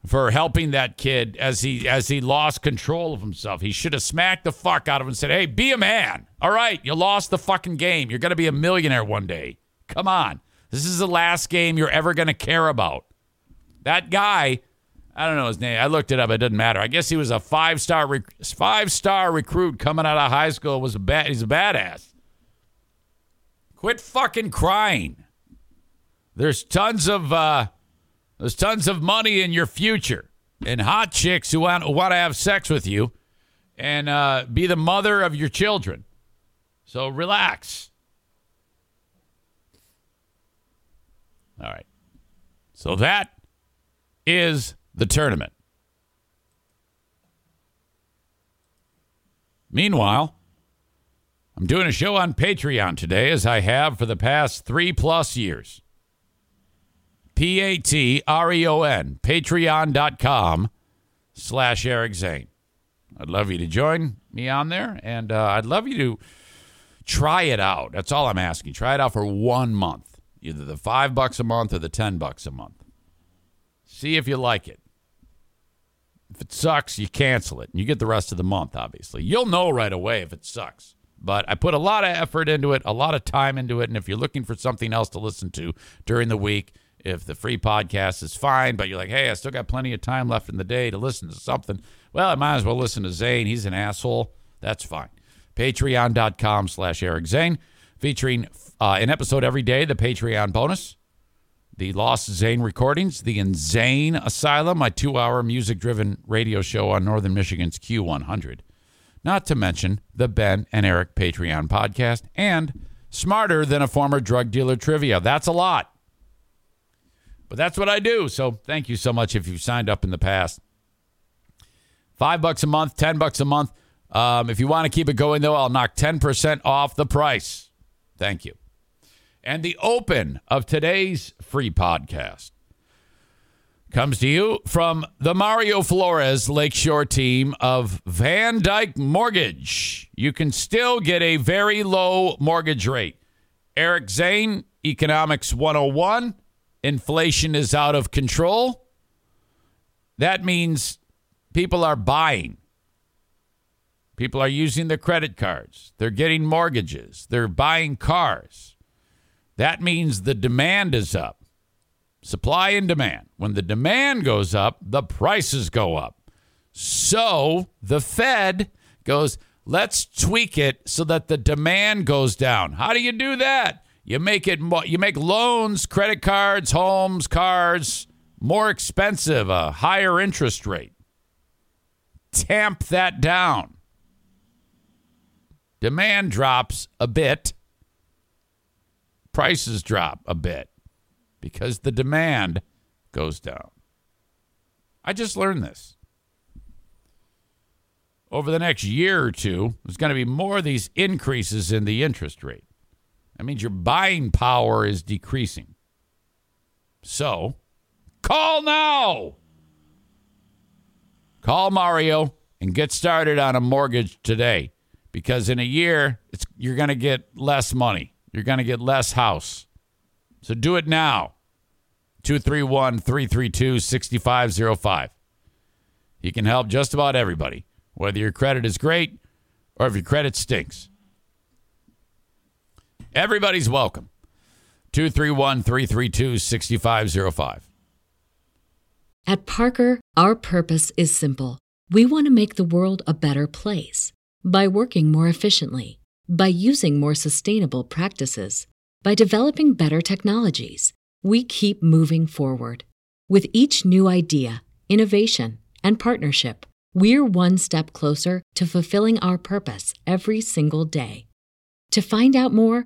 for helping that kid as he as he lost control of himself. He should have smacked the fuck out of him and said, "Hey, be a man. All right, you lost the fucking game. You're going to be a millionaire one day. Come on. This is the last game you're ever going to care about." That guy, I don't know his name. I looked it up. It doesn't matter. I guess he was a five star rec- five star recruit coming out of high school. Was a bad. He's a badass. Quit fucking crying. There's tons of uh, there's tons of money in your future and hot chicks who want, want to have sex with you and uh, be the mother of your children. So relax. All right. So that is the tournament. Meanwhile, I'm doing a show on Patreon today, as I have for the past three plus years. P A T R E O N, patreon.com slash Eric Zane. I'd love you to join me on there, and uh, I'd love you to try it out. That's all I'm asking. Try it out for one month, either the five bucks a month or the 10 bucks a month. See if you like it. If it sucks, you cancel it, and you get the rest of the month, obviously. You'll know right away if it sucks. But I put a lot of effort into it, a lot of time into it, and if you're looking for something else to listen to during the week, if the free podcast is fine, but you're like, hey, I still got plenty of time left in the day to listen to something, well, I might as well listen to Zane. He's an asshole. That's fine. Patreon.com slash Eric Zane, featuring uh, an episode every day, the Patreon bonus, the Lost Zane recordings, the Insane Asylum, my two hour music driven radio show on Northern Michigan's Q100, not to mention the Ben and Eric Patreon podcast, and Smarter Than a Former Drug Dealer Trivia. That's a lot. But that's what I do. So thank you so much if you've signed up in the past. Five bucks a month, ten bucks a month. Um, if you want to keep it going, though, I'll knock 10% off the price. Thank you. And the open of today's free podcast comes to you from the Mario Flores Lakeshore team of VanDyk Mortgage. You can still get a very low mortgage rate. Eric Zane, Economics 101. Inflation is out of control. That means people are buying. People are using their credit cards. They're getting mortgages. They're buying cars. That means the demand is up. Supply and demand. When the demand goes up, the prices go up. So the Fed goes, let's tweak it so that the demand goes down. How do you do that? You make it you make loans, credit cards, homes, cars more expensive, a higher interest rate. Tamp that down. Demand drops a bit. Prices drop a bit because the demand goes down. I just learned this. Over the next year or two, there's going to be more of these increases in the interest rate. That means your buying power is decreasing. So, call now. Call Mario and get started on a mortgage today because in a year you're going to get less money. You're going to get less house. So do it now. 231 332 6505. He can help just about everybody, whether your credit is great or if your credit stinks. Everybody's welcome. 231 332 6505. At Parker, our purpose is simple. We want to make the world a better place by working more efficiently, by using more sustainable practices, by developing better technologies. We keep moving forward. With each new idea, innovation, and partnership, we're one step closer to fulfilling our purpose every single day. To find out more,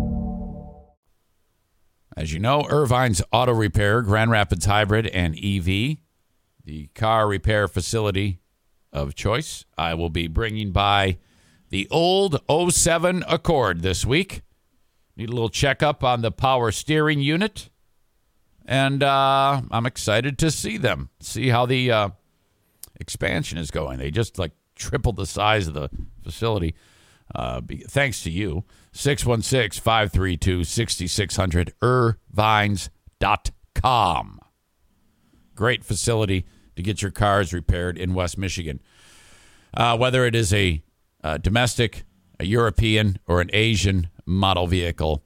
As you know, Ervine's Auto Repair, Grand Rapids Hybrid, and EV, the car repair facility of choice. I will be bringing by the old 07 Accord this week. Need a little checkup on the power steering unit. And uh, I'm excited to see them, see how the uh, expansion is going. They just like tripled the size of the facility. Uh, be, thanks to you. 616 532 6600, ervines.com. Great facility to get your cars repaired in West Michigan. Uh, whether it is a, a domestic, a European, or an Asian model vehicle,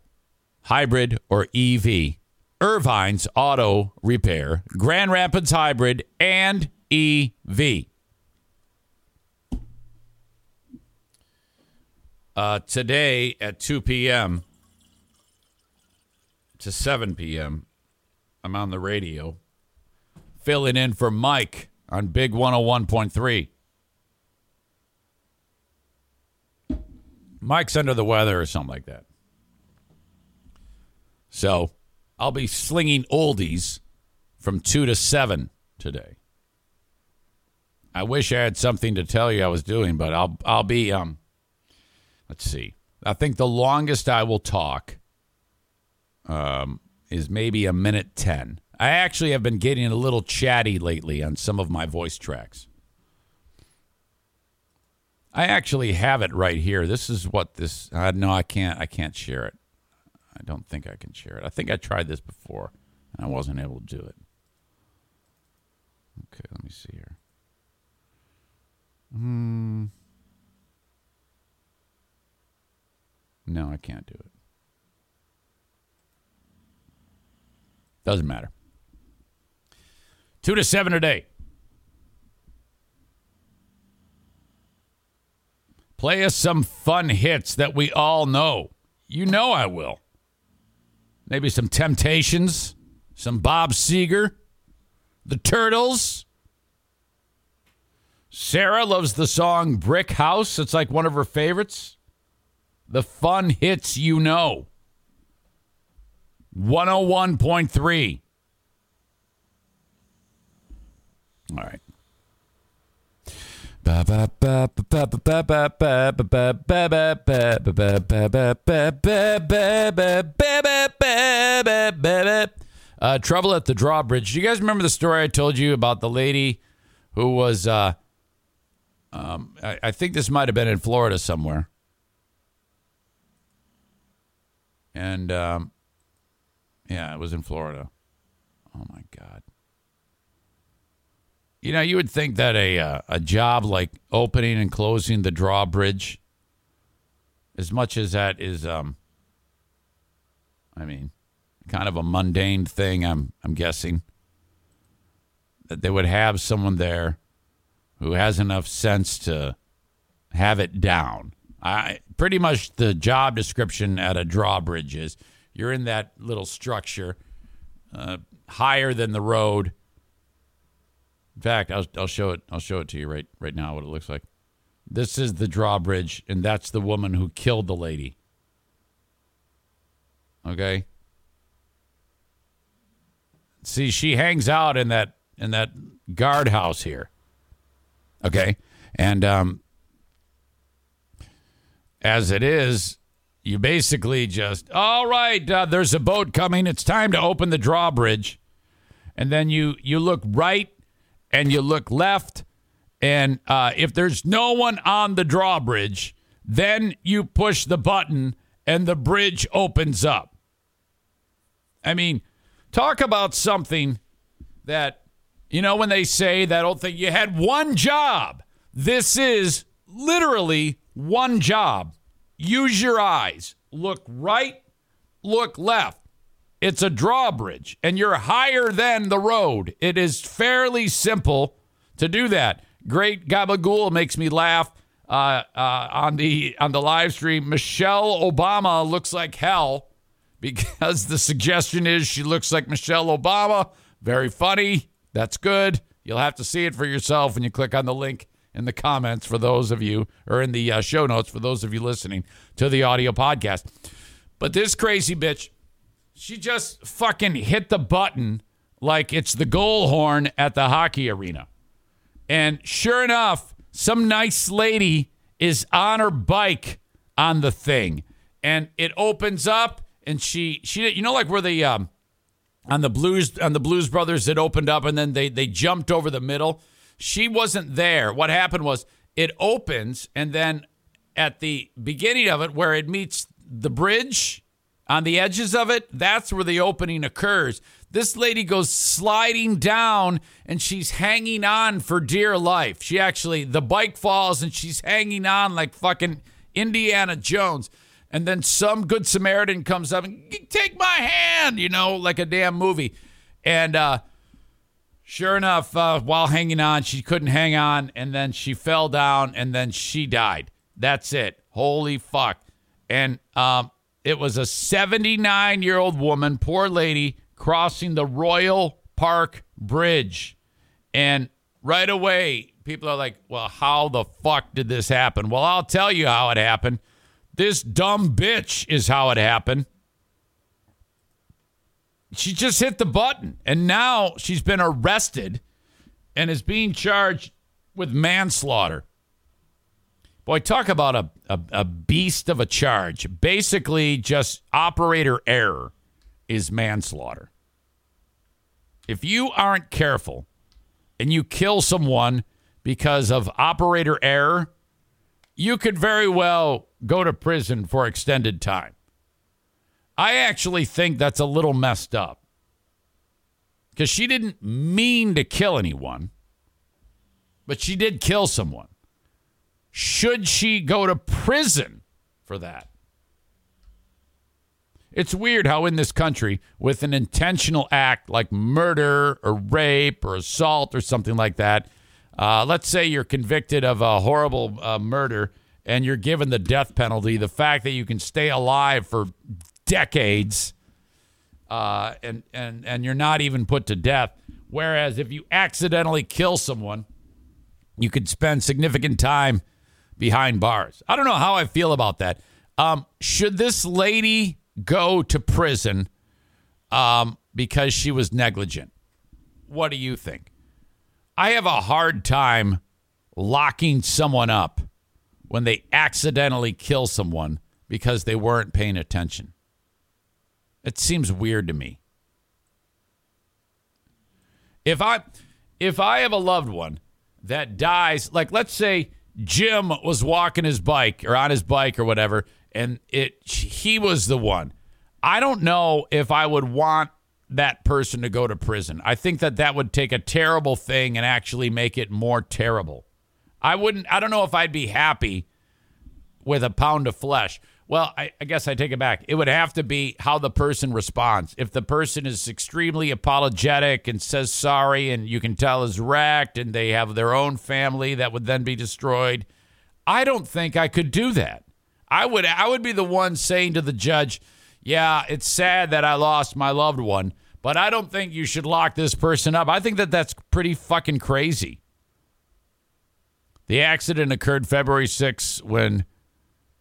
hybrid, or EV, Ervine's Auto Repair, Grand Rapids Hybrid, and EV. Uh, today at 2 p.m. to 7 p.m., I'm on the radio filling in for Mike on Big 101.3. Mike's under the weather or something like that. So I'll be slinging oldies from 2 to 7 today. I wish I had something to tell you I was doing, but I'll I'll be um let's see. I think the longest I will talk um, is maybe a minute 10. I actually have been getting a little chatty lately on some of my voice tracks. I actually have it right here. This is what this. Uh, no, I can't. I can't share it. I don't think I can share it. I think I tried this before and I wasn't able to do it. Okay, let me see here. Hmm. No, I can't do it. Doesn't matter. Two to seven a day. Play us some fun hits that we all know. You know I will. Maybe some Temptations, some Bob Seger, the Turtles. Sarah loves the song Brick House. It's like one of her favorites. The fun hits you know. 101.3. All right. Uh, trouble at the drawbridge. Do you guys remember the story I told you about the lady who was, uh, um, I, I think this might have been in Florida somewhere. And, um, yeah, it was in Florida. Oh, my God. You know, you would think that a uh, a job like opening and closing the drawbridge, as much as that is, um, I mean, kind of a mundane thing. I'm I'm guessing that they would have someone there who has enough sense to have it down. I pretty much the job description at a drawbridge is you're in that little structure uh, higher than the road in fact, I'll, I'll show it. I'll show it to you right right now. What it looks like. This is the drawbridge, and that's the woman who killed the lady. Okay. See, she hangs out in that in that guardhouse here. Okay, and um, as it is, you basically just all right. Uh, there's a boat coming. It's time to open the drawbridge, and then you you look right and you look left, and uh, if there's no one on the drawbridge, then you push the button and the bridge opens up. I mean, talk about something that, you know, when they say that old thing, you had one job. This is literally one job. Use your eyes. Look right, look left. It's a drawbridge, and you're higher than the road. It is fairly simple to do that. Great gabagool makes me laugh uh, uh, on the on the live stream. Michelle Obama looks like hell because the suggestion is she looks like Michelle Obama. Very funny. That's good. You'll have to see it for yourself when you click on the link in the comments for those of you, or in the uh, show notes for those of you listening to the audio podcast. But this crazy bitch, she just fucking hit the button like it's the goal horn at the hockey arena. And sure enough, some nice lady is on her bike on the thing. And it opens up and she she you know like where the um on the blues on the blues brothers it opened up and then they they jumped over the middle she wasn't there. What happened was it opens and then at the beginning of it where it meets the bridge on the edges of it that's where the opening occurs. This lady goes sliding down and she's hanging on for dear life. She actually the bike falls and she's hanging on like fucking indiana jones. And then some good Samaritan comes up and take my hand, you know, like a damn movie. And uh, sure enough, uh, while hanging on, she couldn't hang on, and then she fell down, and then she died. That's it. Holy fuck! And um, it was a 79 year old woman, poor lady, crossing the Royal Park Bridge, and right away, people are like, "Well, how the fuck did this happen?" Well, I'll tell you how it happened. This dumb bitch is how it happened. She just hit the button, and now she's been arrested and is being charged with manslaughter. Boy, talk about a, a, a beast of a charge. Basically, just operator error is manslaughter. If you aren't careful and you kill someone because of operator error, you could very well go to prison for extended time. I actually think that's a little messed up because she didn't mean to kill anyone, but she did kill someone. Should she go to prison for that? It's weird how in this country, with an intentional act like murder or rape or assault or something like that, uh, let's say you're convicted of a horrible uh, murder and you're given the death penalty, the fact that you can stay alive for decades uh, and, and, and you're not even put to death. Whereas if you accidentally kill someone, you could spend significant time behind bars. I don't know how I feel about that. Um, should this lady go to prison um, because she was negligent? What do you think? I have a hard time locking someone up when they accidentally kill someone because they weren't paying attention. It seems weird to me. If I if I have a loved one that dies, like let's say Jim was walking his bike or on his bike or whatever and it he was the one. I don't know if I would want that person to go to prison. I think that that would take a terrible thing and actually make it more terrible. I wouldn't I don't know if I'd be happy with a pound of flesh. Well, I, I, guess I take it back. It would have to be how the person responds. If the person is extremely apologetic and says sorry, and you can tell is wrecked, and they have their own family that would then be destroyed, I don't think I could do that. I would I would be the one saying to the judge, "Yeah, it's sad that I lost my loved one, but I don't think you should lock this person up." I think that that's pretty fucking crazy. The accident occurred February 6 when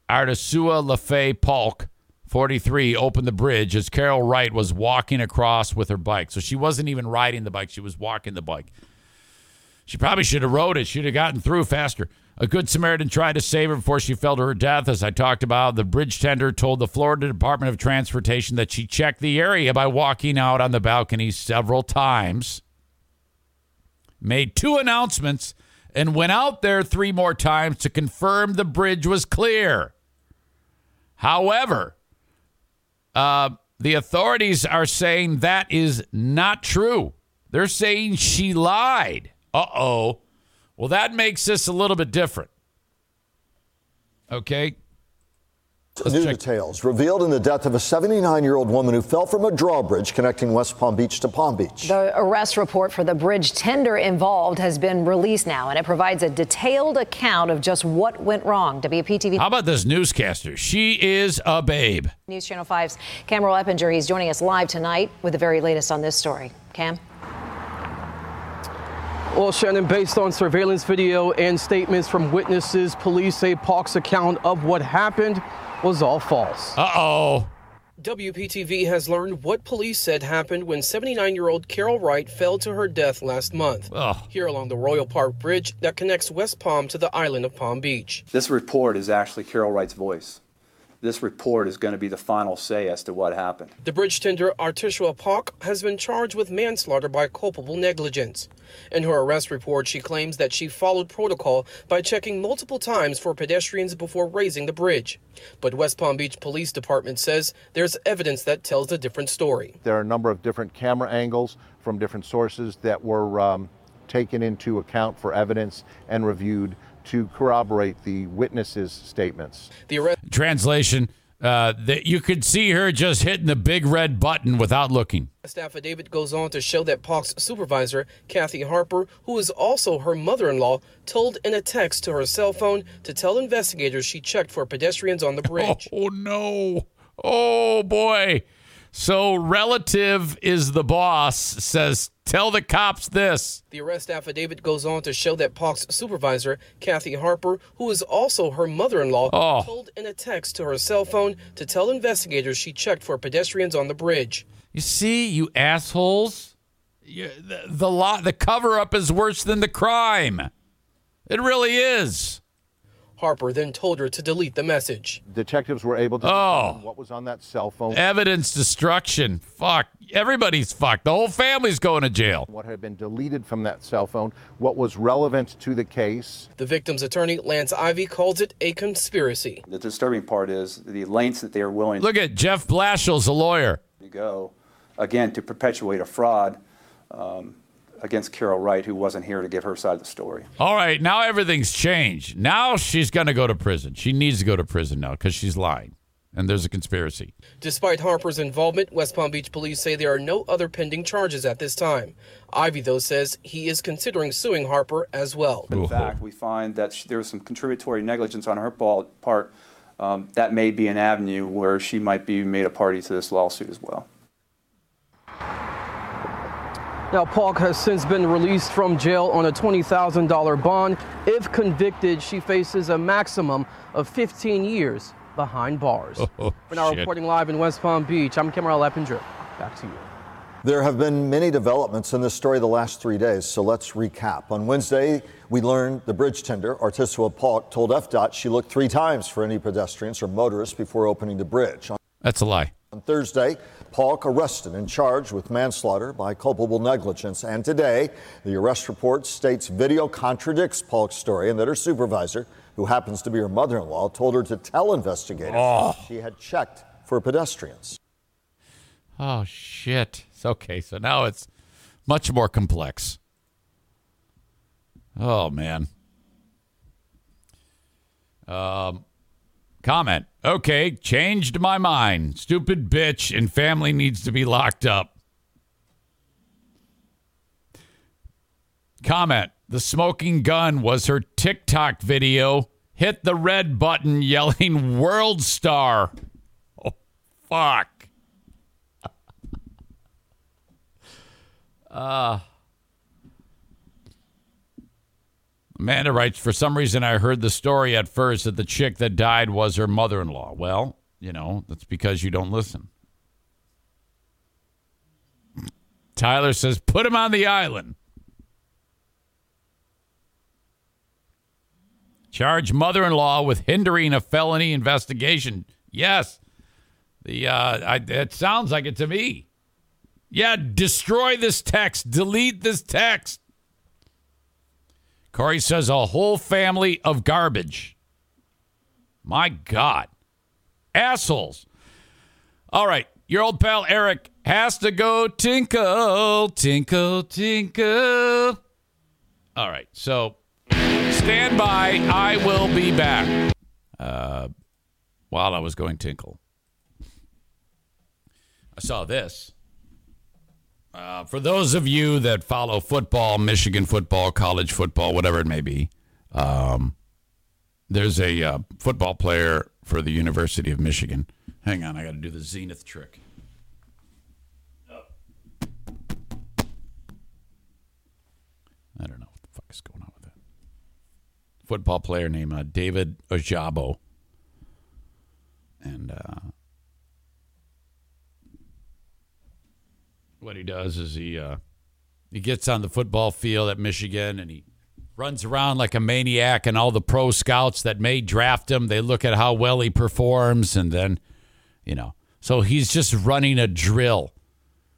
Ardesua LaFay Paulk, 43, opened the bridge as Carol Wright was walking across with her bike. So she wasn't even riding the bike, she was walking the bike. She probably should have rode it. She'd have gotten through faster. A good Samaritan tried to save her before she fell to her death. As I talked about, the bridge tender told the Florida Department of Transportation that she checked the area by walking out on the balcony several times, made two announcements, and went out there three more times to confirm the bridge was clear. However, uh, the authorities are saying that is not true. They're saying she lied. Uh oh. Well, that makes this a little bit different. Okay. New details revealed in the death of a 79 year old woman who fell from a drawbridge connecting West Palm Beach to Palm Beach. The arrest report for the bridge tender involved has been released now, and it provides a detailed account of just what went wrong. WPTV. How about this newscaster? She is a babe. News Channel 5's Cameron Eppinger. He's joining us live tonight with the very latest on this story. Cam? Well, Shannon, based on surveillance video and statements from witnesses, police say Paulk's account of what happened was all false. Uh oh. WPTV has learned what police said happened when 79 year old Carol Wright fell to her death last month oh. here along the Royal Park Bridge that connects West Palm to the island of Palm Beach. This report is actually Carol Wright's voice. This report is going to be the final say as to what happened. The bridge tender Artishua Paulk has been charged with manslaughter by culpable negligence. In her arrest report, she claims that she followed protocol by checking multiple times for pedestrians before raising the bridge. But West Palm Beach Police Department says there's evidence that tells a different story. There are a number of different camera angles from different sources that were um, taken into account for evidence and reviewed to corroborate the witnesses' statements. The arrest- Translation uh, that you could see her just hitting the big red button without looking. Affidavit goes on to show that Paulk's supervisor, Kathy Harper, who is also her mother in law, told in a text to her cell phone to tell investigators she checked for pedestrians on the bridge. Oh, no. Oh, boy. So, relative is the boss, says, tell the cops this. The arrest affidavit goes on to show that Paulk's supervisor, Kathy Harper, who is also her mother in law, oh. told in a text to her cell phone to tell investigators she checked for pedestrians on the bridge. You see, you assholes. You, the the, lot, the cover up is worse than the crime. It really is. Harper then told her to delete the message. Detectives were able to oh. what was on that cell phone. Evidence destruction. Fuck. Everybody's fucked. The whole family's going to jail. What had been deleted from that cell phone, what was relevant to the case. The victim's attorney, Lance Ivy, calls it a conspiracy. The disturbing part is the lengths that they are willing Look at Jeff Blashill's a lawyer. to go, again, to perpetuate a fraud. Um, against Carol Wright, who wasn't here to give her side of the story. All right, now everything's changed. Now she's going to go to prison. She needs to go to prison now because she's lying. And there's a conspiracy. Despite Harper's involvement, West Palm Beach police say there are no other pending charges at this time. Ivy, though, says he is considering suing Harper as well. In fact, we find that sh- there was some contributory negligence on her part. Um, that may be an avenue where she might be made a party to this lawsuit as well. Now, Paulk has since been released from jail on a $20,000 bond. If convicted, she faces a maximum of 15 years behind bars. Oh, For now, shit. reporting live in West Palm Beach, I'm Cameron Leppinger. Back to you. There have been many developments in this story the last three days, so let's recap. On Wednesday, we learned the bridge tender, Artisua Paulk, told FDOT she looked three times for any pedestrians or motorists before opening the bridge. That's a lie. On Thursday, Paulk arrested and charged with manslaughter by culpable negligence. And today, the arrest report states video contradicts Paulk's story and that her supervisor, who happens to be her mother in law, told her to tell investigators Oh. she had checked for pedestrians. Oh, shit. Okay. So now it's much more complex. Oh, man. Um, comment. Okay, changed my mind. Stupid bitch and family needs to be locked up. Comment. The smoking gun was her TikTok video. Hit the red button yelling world star. Oh, fuck. Uh, Amanda writes, for some reason, I heard the story at first that the chick that died was her mother in law. Well, you know, that's because you don't listen. Tyler says, put him on the island. Charge mother in law with hindering a felony investigation. Yes. The uh, I, it sounds like it to me. Yeah, destroy this text. Delete this text. Corey says a whole family of garbage. My God. Assholes. All right. Your old pal Eric has to go tinkle, tinkle, tinkle. All right. So stand by. I will be back. Uh, while I was going tinkle. I saw this. Uh, for those of you that follow football, Michigan football, college football, whatever it may be, um, there's a uh, football player for the University of Michigan. Hang on, I got to do the zenith trick. I don't know what the fuck is going on with that. Football player named uh, David Ojabo. And what he does is he uh, he gets on the football field at Michigan and he runs around like a maniac and all the pro scouts that may draft him they look at how well he performs and then you know. So he's just running a drill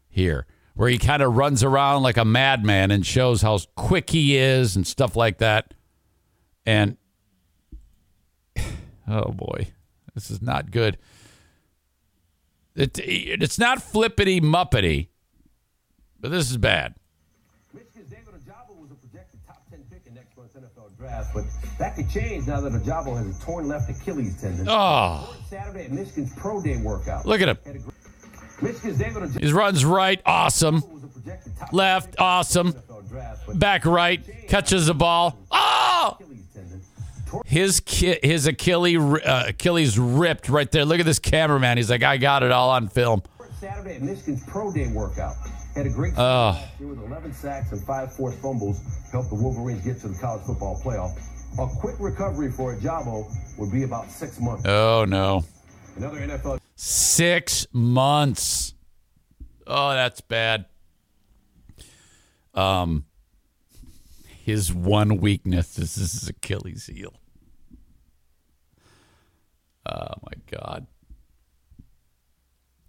here where he kind of runs around like a madman and shows how quick he is and stuff like that. And oh boy this is not good. It, it's not flippity muppety but this is bad Michigan's David Ojabo was a projected top 10 pick in next month's NFL draft, but that could change now that Ojabo has a torn left Achilles tendon. Oh. Saturday at Michigan's pro day workout. Look at him. Michigan's David Ojabo His runs right, awesome. Left, awesome. Back right, catches the ball. Oh! His ki- his Achilles uh, Achilles ripped right there. Look at this cameraman. He's like, I got it all on film. Saturday at Michigan's pro day workout. Had a great Oh. last year with 11 sacks and five forced fumbles. Helped the Wolverines get to the college football playoff. A quick recovery for Ojabo would be about six months. Oh no, Another NFL six months. Oh, that's bad. Um, his one weakness is his Achilles heel. Oh my God.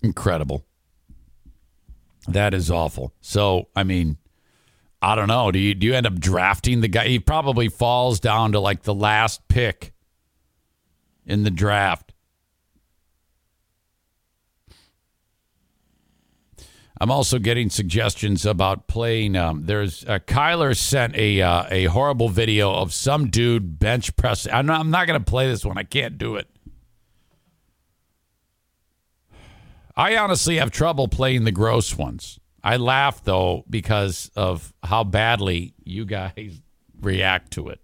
Incredible. That is awful. So, I mean, I don't know. Do you do you end up drafting the guy? He probably falls down to like the last pick in the draft. I'm also getting suggestions about playing. Um, there's uh, Kyler sent a uh, a horrible video of some dude bench pressing. I'm not, I'm not going to play this one. I can't do it. I honestly have trouble playing the gross ones. I laugh though because of how badly you guys react to it.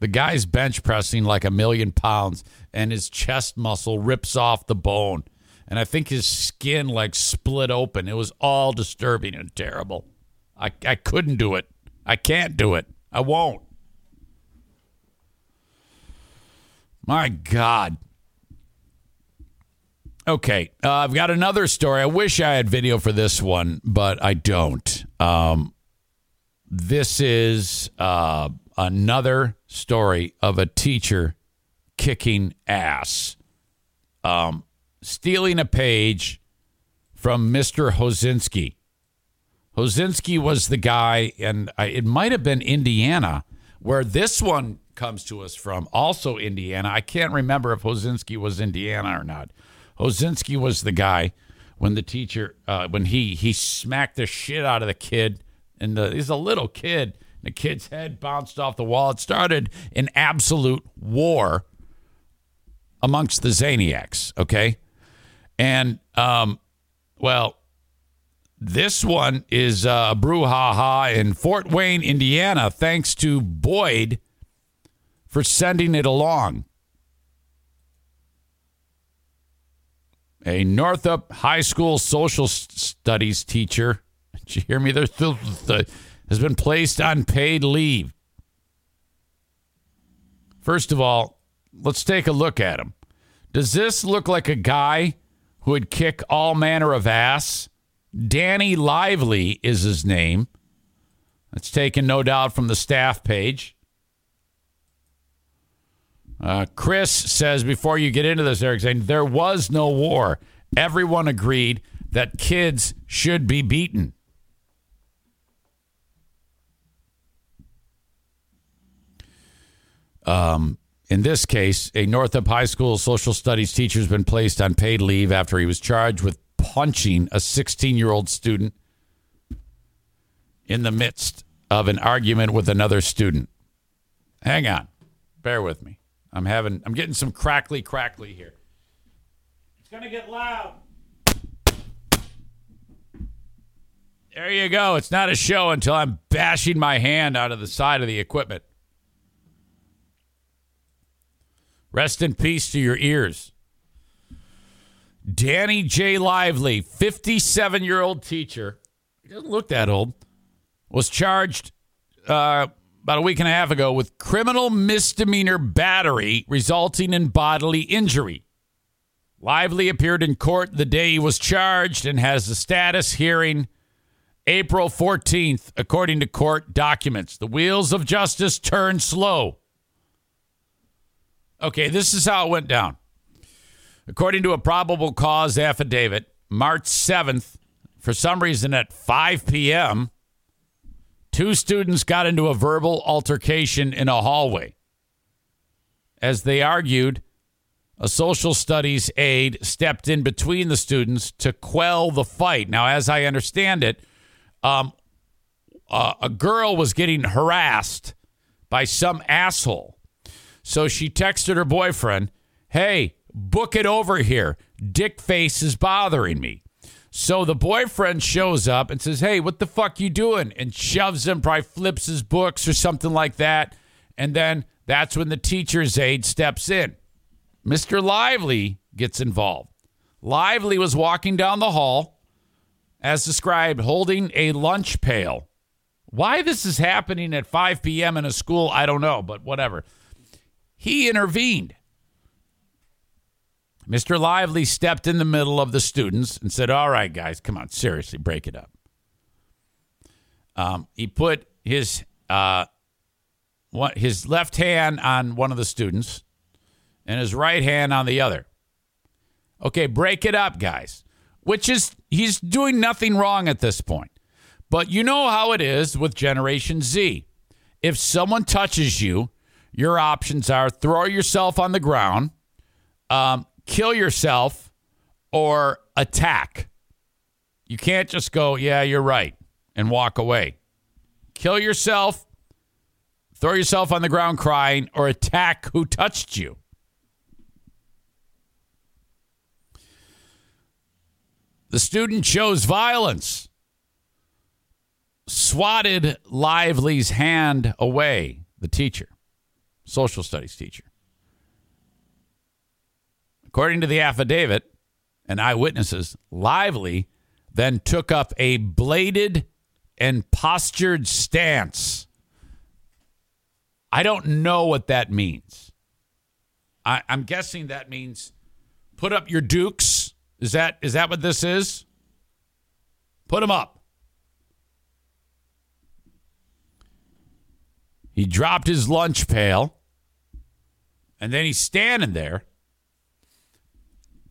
The guy's bench pressing like a million pounds, and his chest muscle rips off the bone. And I think his skin like split open. It was all disturbing and terrible. I, I couldn't do it. I can't do it. I won't. My God. Okay, uh, I've got another story. I wish I had video for this one, but I don't. Um, this is uh, another story of a teacher kicking ass, um, stealing a page from Mr. Hosinski. Hosinski was the guy, and I, it might have been Indiana, where this one comes to us from, also Indiana. I can't remember if Hosinski was Indiana or not. Hosinski was the guy when the teacher, uh, when he he smacked the shit out of the kid, and the, he's a little kid. The kid's head bounced off the wall. It started an absolute war amongst the Zaniacs. Okay, and um, well, this one is uh, brouhaha in Fort Wayne, Indiana, thanks to Boyd for sending it along. A Northrop High School social studies teacher. Did you hear me? There has been placed on paid leave. First of all, let's take a look at him. Does this look like a guy who would kick all manner of ass? Danny Lively is his name. That's taken, no doubt, from the staff page. Uh, Chris says before you get into this, Eric, there was no war. Everyone agreed that kids should be beaten. Um, in this case, a Northrop High School social studies teacher has been placed on paid leave after he was charged with punching a 16 year old student in the midst of an argument with another student. Hang on. Bear with me. I'm having I'm getting some crackly crackly here. It's gonna get loud. There you go. It's not a show until I'm bashing my hand out of the side of the equipment. Rest in peace to your ears. Danny J. Lively, 57 year old teacher, he doesn't look that old, was charged uh, about a week and a half ago with criminal misdemeanor battery resulting in bodily injury. Lively appeared in court the day he was charged and has a status hearing April 14th, according to court documents. The wheels of justice turn slow. Okay, this is how it went down. According to a probable cause affidavit, March 7th, for some reason at 5 p.m., two students got into a verbal altercation in a hallway. As they argued, a social studies aide stepped in between the students to quell the fight. Now, as I understand it, um, uh, a girl was getting harassed by some asshole. So she texted her boyfriend, Hey, book it over here. Dick face is bothering me. So the boyfriend shows up and says, Hey, what the fuck you doing? And shoves him, probably flips his books or something like that. And then that's when the teacher's aide steps in. Mr. Lively gets involved. Lively was walking down the hall as described, holding a lunch pail. Why this is happening at 5 p.m. in a school, I don't know, but whatever. He intervened. Mr. Lively stepped in the middle of the students and said, All right, guys, come on, seriously, break it up. Um, he put his uh, what, his left hand on one of the students and his right hand on the other. Okay, break it up, guys which is he's doing nothing wrong at this point. But you know how it is with Generation Z. If someone touches you, your options are throw yourself on the ground, um, kill yourself, or attack. You can't just go, yeah, you're right, and walk away. Kill yourself, throw yourself on the ground crying, or attack who touched you. The student chose violence, swatted Lively's hand away, the teacher, social studies teacher. According to the affidavit and eyewitnesses, Lively then took up a bladed and postured stance. I don't know what that means. I, am guessing that means put up your dukes is that is that what this is? Put them up. He dropped his lunch pail and then he's standing there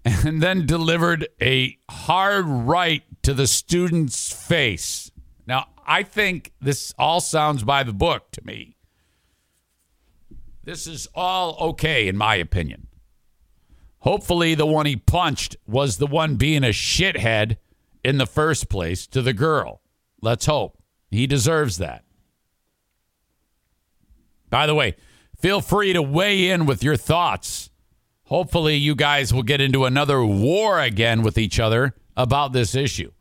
and then delivered a hard right to the student's face. Now, I think this all sounds by the book to me. This is all okay, in my opinion. Hopefully, the one he punched was the one being a shithead in the first place to the girl. Let's hope. He deserves that. By the way, feel free to weigh in with your thoughts. Hopefully, you guys will get into another war again with each other about this issue.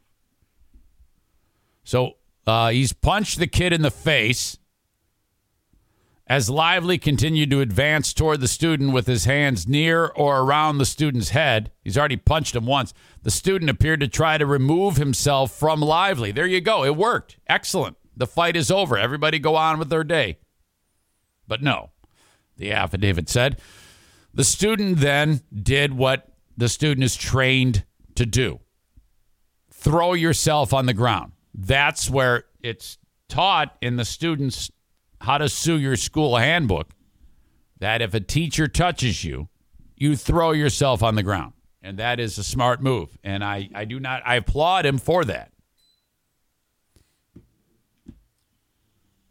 So, uh, he's punched the kid in the face. As Lively continued to advance toward the student with his hands near or around the student's head, he's already punched him once. The student appeared to try to remove himself from Lively. There you go. It worked. Excellent. The fight is over. Everybody go on with their day. But no, the affidavit said. The student then did what the student is trained to do throw yourself on the ground. That's where it's taught in the student's how to sue your school handbook that if a teacher touches you, you throw yourself on the ground. And that is a smart move. And I, I do not, I applaud him for that.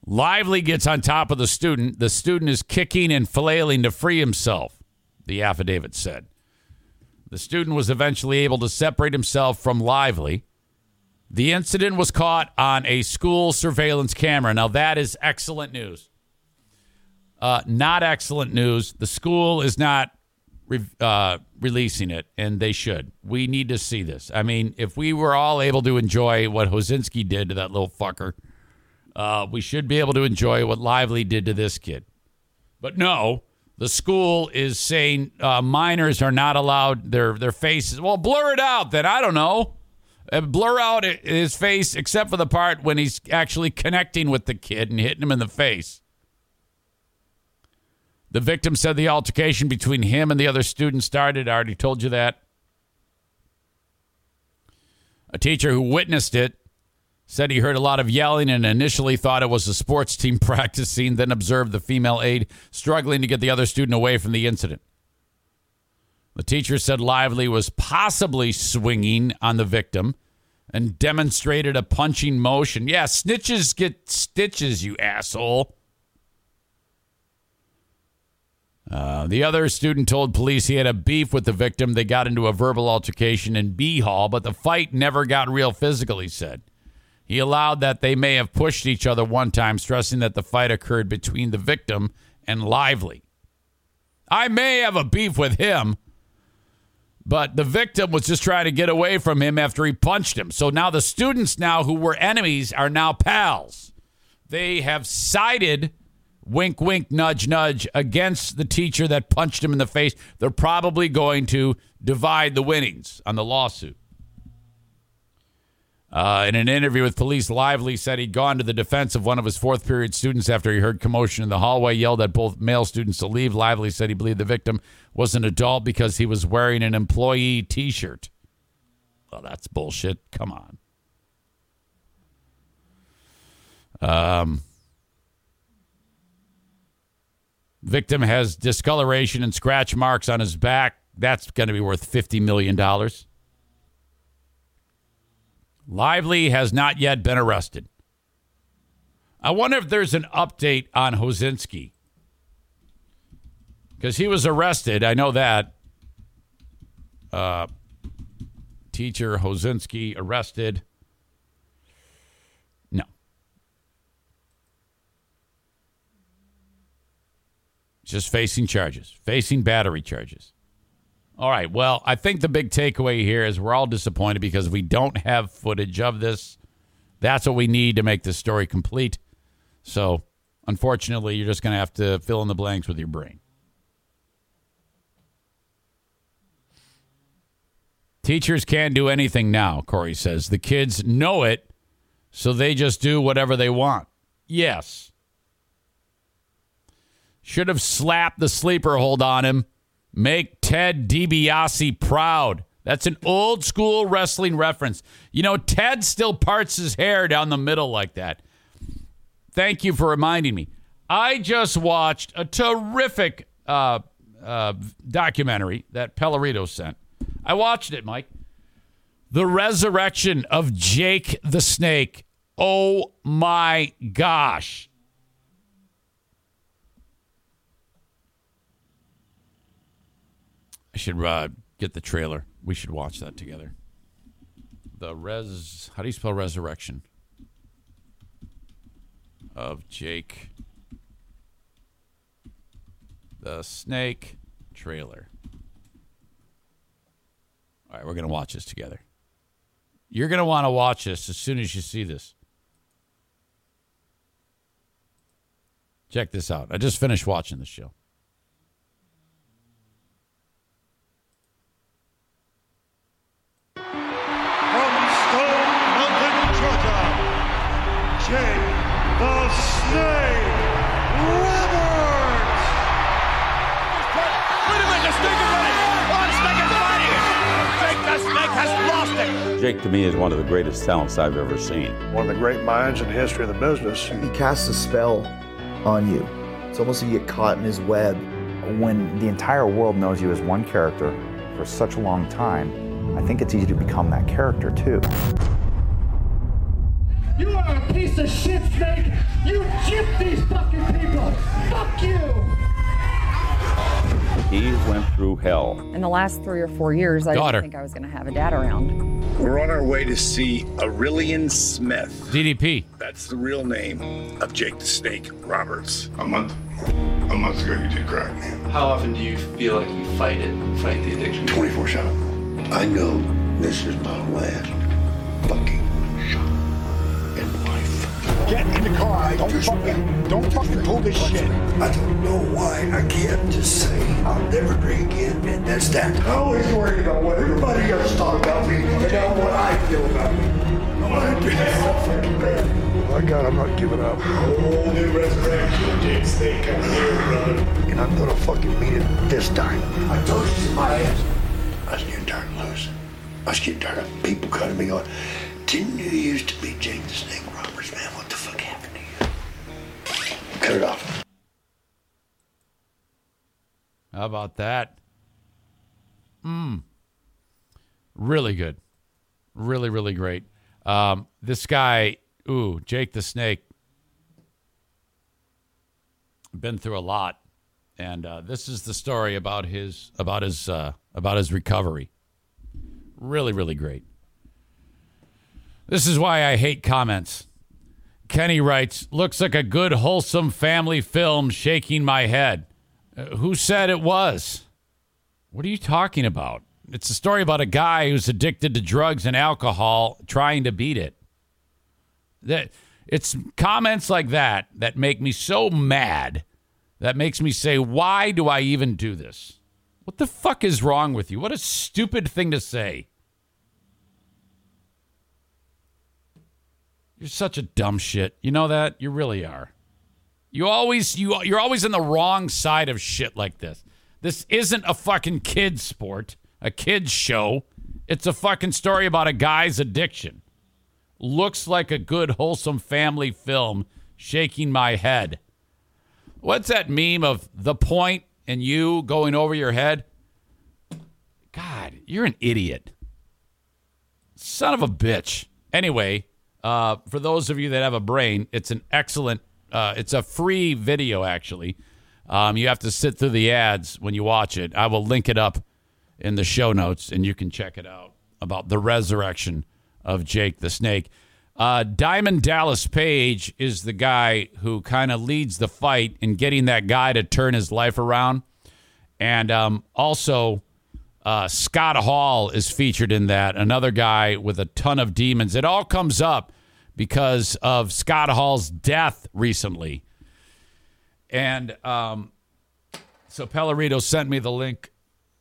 Lively gets on top of the student. The student is kicking and flailing to free himself, the affidavit said. The student was eventually able to separate himself from Lively. The incident was caught on a school surveillance camera. Now, that is excellent news. Uh, not excellent news. The school is not re- uh, releasing it, and they should. We need to see this. I mean, if we were all able to enjoy what Hosinski did to that little fucker, uh, we should be able to enjoy what Lively did to this kid. But no, the school is saying uh, minors are not allowed their their faces. Well, blur it out then. I don't know. Uh, blur out his face except for the part when he's actually connecting with the kid and hitting him in the face. The victim said the altercation between him and the other student started. I already told you that. A teacher who witnessed it said he heard a lot of yelling and initially thought it was a sports team practicing, then observed the female aide struggling to get the other student away from the incident. The teacher said Lively was possibly swinging on the victim and demonstrated a punching motion. Yeah, snitches get stitches, you asshole. Uh, the other student told police he had a beef with the victim. They got into a verbal altercation in B Hall, but the fight never got real physical, he said. He allowed that they may have pushed each other one time, stressing that the fight occurred between the victim and Lively. I may have a beef with him, but the victim was just trying to get away from him after he punched him. So now the students now who were enemies are now pals. They have sided wink wink nudge nudge against the teacher that punched him in the face. They're probably going to divide the winnings on the lawsuit. Uh, in an interview with police, Lively said he'd gone to the defense of one of his fourth period students after he heard commotion in the hallway, yelled at both male students to leave. Lively said he believed the victim was an adult because he was wearing an employee t shirt. Well, that's bullshit. Come on. Um, victim has discoloration and scratch marks on his back. That's going to be worth $50 million. Lively has not yet been arrested. I wonder if there's an update on Hosinski. Because he was arrested. I know that. Uh, teacher Hosinski arrested. No. Just facing charges, facing battery charges. All right. Well, I think the big takeaway here is we're all disappointed because we don't have footage of this. That's what we need to make this story complete. So, unfortunately, you're just going to have to fill in the blanks with your brain. Teachers can't do anything now, Corey says. The kids know it, so they just do whatever they want. Yes. Should have slapped the sleeper hold on him. Make Ted DiBiase proud. That's an old school wrestling reference. You know, Ted still parts his hair down the middle like that. Thank you for reminding me. I just watched a terrific uh, uh, documentary that Pellerito sent. I watched it, Mike. The Resurrection of Jake the Snake. Oh my gosh. I should uh, get the trailer. We should watch that together. The res. How do you spell resurrection? Of Jake the Snake trailer. All right, we're going to watch this together. You're going to want to watch this as soon as you see this. Check this out. I just finished watching the show. Jake to me is one of the greatest talents I've ever seen. One of the great minds in the history of the business. He casts a spell on you. It's almost like you get caught in his web. When the entire world knows you as one character for such a long time, I think it's easy to become that character too. You are a piece of shit, Snake! You gypped these fucking through hell. In the last three or four years, I Daughter. didn't think I was going to have a dad around. We're on our way to see Aurelian Smith. DDP. That's the real name of Jake the Snake Roberts. A month. A month ago, you did crack, man. How often do you feel like you fight it, fight the addiction? 24 7. I know this is my last fucking shot in life. Get in the car. Don't fucking, don't fucking pull this shit. I don't know why I can't just say I'll never drink again, and that's that. I always worry about what everybody else thought about me and not what I feel about me. I want to do so fucking bad. My God, I'm not giving up. Whole new resurrection, Jake Snake coming here, brother. And I'm gonna fucking beat it this time. I told you somebody else. I was getting tired of losing. I was getting tired of people cutting me off. Didn't you used to be Jake the Snake Roberts, man? What Cut it off. How about that? Mmm. Really good. Really, really great. Um, this guy, ooh, Jake the Snake, been through a lot, and uh, this is the story about his about his uh, about his recovery. Really, really great. This is why I hate comments. Kenny writes, "Looks like a good, wholesome family film." Shaking my head. Uh, who said it was? What are you talking about? It's a story about a guy who's addicted to drugs and alcohol, trying to beat it. That it's comments like that that make me so mad. That makes me say, why do I even do this? What the fuck is wrong with you? What a stupid thing to say. You're such a dumb shit. You know that? You really are. You always you you're always in the wrong side of shit like this. This isn't a fucking kids sport, a kids show. It's a fucking story about a guy's addiction. Looks like a good wholesome family film. Shaking my head. What's that meme of the point and you going over your head? God, you're an idiot. Son of a bitch. Anyway, uh, for those of you that have a brain, it's an excellent, uh, it's a free video, actually. Um, you have to sit through the ads when you watch it. I will link it up in the show notes and you can check it out about the resurrection of Jake the Snake. Uh, Diamond Dallas Page is the guy who kind of leads the fight in getting that guy to turn his life around. And um, also, uh, Scott Hall is featured in that, another guy with a ton of demons. It all comes up because of Scott Hall's death recently. And um, so Pellerito sent me the link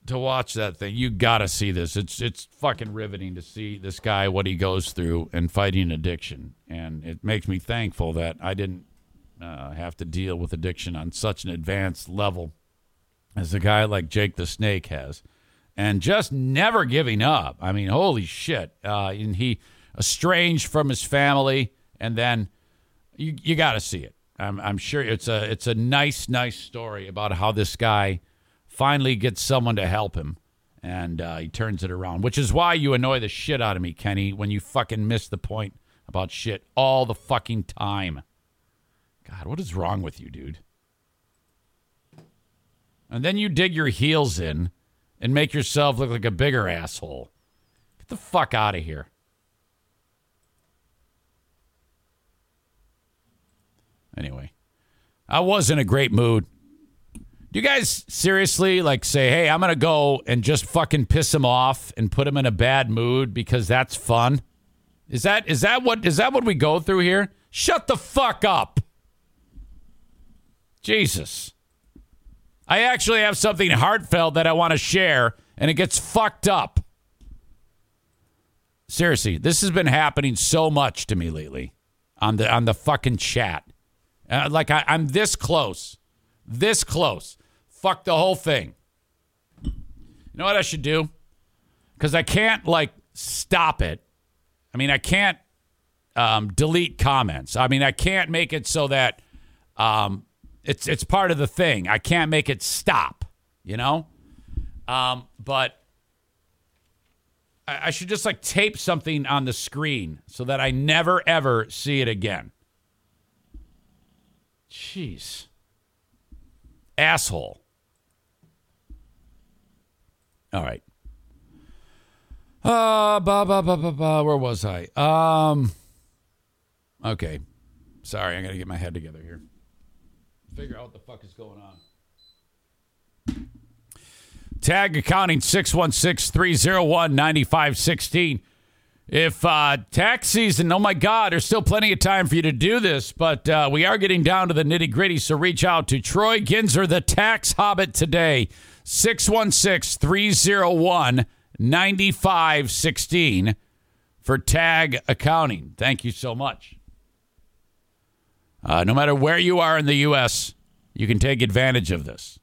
to watch that thing. You got to see this. It's it's fucking riveting to see this guy what he goes through and fighting addiction, and it makes me thankful that I didn't uh, have to deal with addiction on such an advanced level as a guy like Jake the Snake has, and just never giving up. I mean, holy shit! Uh, and he estranged from his family, and then you you got to see it. I'm, I'm sure it's a it's a nice nice story about how this guy finally gets someone to help him and uh, he turns it around, which is why you annoy the shit out of me, Kenny, when you fucking miss the point about shit all the fucking time. God, what is wrong with you, dude? And then you dig your heels in and make yourself look like a bigger asshole. Get the fuck out of here. Anyway, I was in a great mood. Do you guys seriously like say, hey, I'm going to go and just fucking piss him off and put him in a bad mood because that's fun? Is that is that what is that what we go through here? Shut the fuck up. Jesus. I actually have something heartfelt that I want to share and it gets fucked up. Seriously, this has been happening so much to me lately on the on the fucking chat. Uh, like I, I'm this close, this close. Fuck the whole thing. You know what I should do? Because I can't like stop it. I mean, I can't um, delete comments. I mean, I can't make it so that um, it's it's part of the thing. I can't make it stop. You know, um, but I, I should just like tape something on the screen so that I never ever see it again. Jeez. Asshole. All right. Uh, ba, ba, ba, ba, ba, where was I? Um, okay. Sorry, I got to get my head together here. figure out what the fuck is going on. Tag accounting 616 301 9516. If uh, tax season, oh my God, there's still plenty of time for you to do this, but uh, we are getting down to the nitty gritty. So reach out to Troy Ginzer, the tax hobbit, today. 616 301 9516 for tag accounting. Thank you so much. Uh, no matter where you are in the U.S., you can take advantage of this.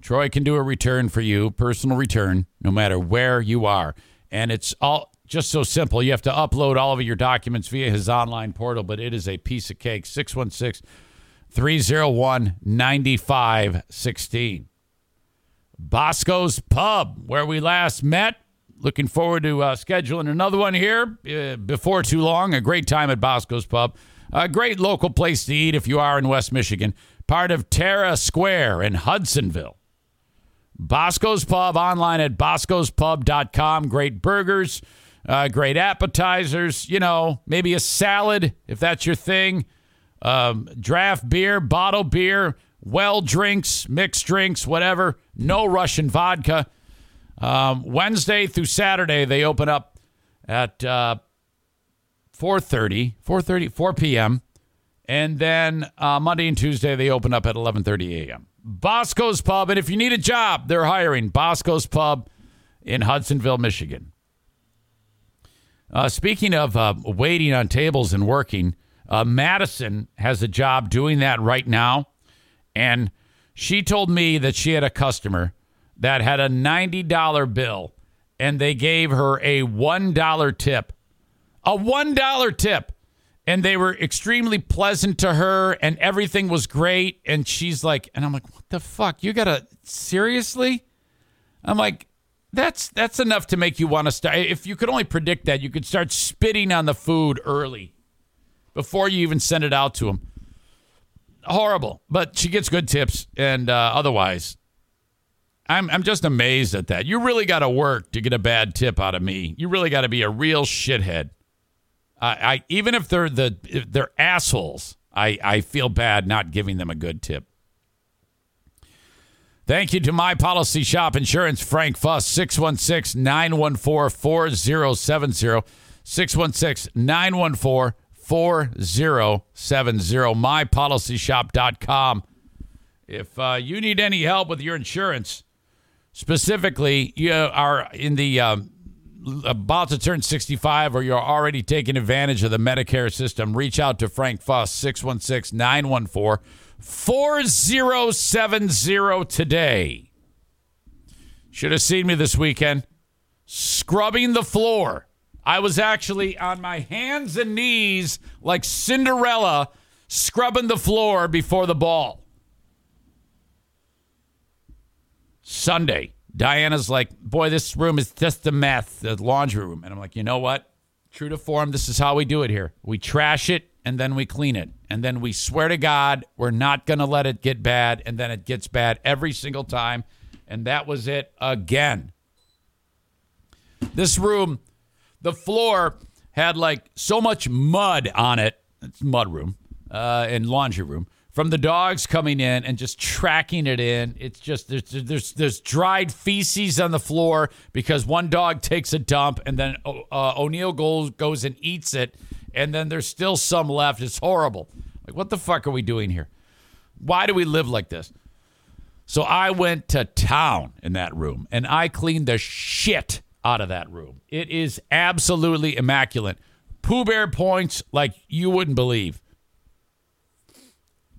Troy can do a return for you, personal return, no matter where you are. And it's all just so simple. You have to upload all of your documents via his online portal, but it is a piece of cake. 616 301 9516. Bosco's Pub, where we last met. Looking forward to uh, scheduling another one here uh, before too long. A great time at Bosco's Pub. A great local place to eat if you are in West Michigan. Part of Terra Square in Hudsonville. Bosco's Pub online at boscospub.com. Great burgers, uh, great appetizers, you know, maybe a salad if that's your thing. Um, draft beer, bottle beer, well drinks, mixed drinks, whatever. No Russian vodka. Um, Wednesday through Saturday, they open up at uh, 4.30, 4.30, 4 p.m. And then uh, Monday and Tuesday, they open up at 11.30 a.m. Bosco's Pub. And if you need a job, they're hiring Bosco's Pub in Hudsonville, Michigan. Uh, speaking of uh, waiting on tables and working, uh, Madison has a job doing that right now. And she told me that she had a customer that had a $90 bill and they gave her a $1 tip. A $1 tip. And they were extremely pleasant to her and everything was great. And she's like, and I'm like, what the fuck? You gotta, seriously? I'm like, that's that's enough to make you want to start. If you could only predict that, you could start spitting on the food early before you even send it out to them. Horrible, but she gets good tips, and uh, otherwise, I'm I'm just amazed at that. You really got to work to get a bad tip out of me. You really got to be a real shithead. I, I even if they're the if they're assholes, I I feel bad not giving them a good tip. Thank you to My Policy Shop Insurance, Frank Fuss, 616 914 4070. 616 914 4070. MyPolicyShop.com. If uh, you need any help with your insurance, specifically, you are in the um, about to turn 65 or you're already taking advantage of the Medicare system, reach out to Frank Fuss, 616 914 4070 today. Should have seen me this weekend scrubbing the floor. I was actually on my hands and knees like Cinderella scrubbing the floor before the ball. Sunday, Diana's like, Boy, this room is just a mess, the laundry room. And I'm like, You know what? True to form, this is how we do it here. We trash it and then we clean it. And then we swear to God, we're not going to let it get bad. And then it gets bad every single time. And that was it again. This room, the floor had like so much mud on it. It's mud room uh, and laundry room from the dogs coming in and just tracking it in. It's just there's there's there's dried feces on the floor because one dog takes a dump and then uh, O'Neill goes goes and eats it, and then there's still some left. It's horrible. Like what the fuck are we doing here? Why do we live like this? So I went to town in that room and I cleaned the shit out of that room. It is absolutely immaculate. Pooh Bear points like you wouldn't believe.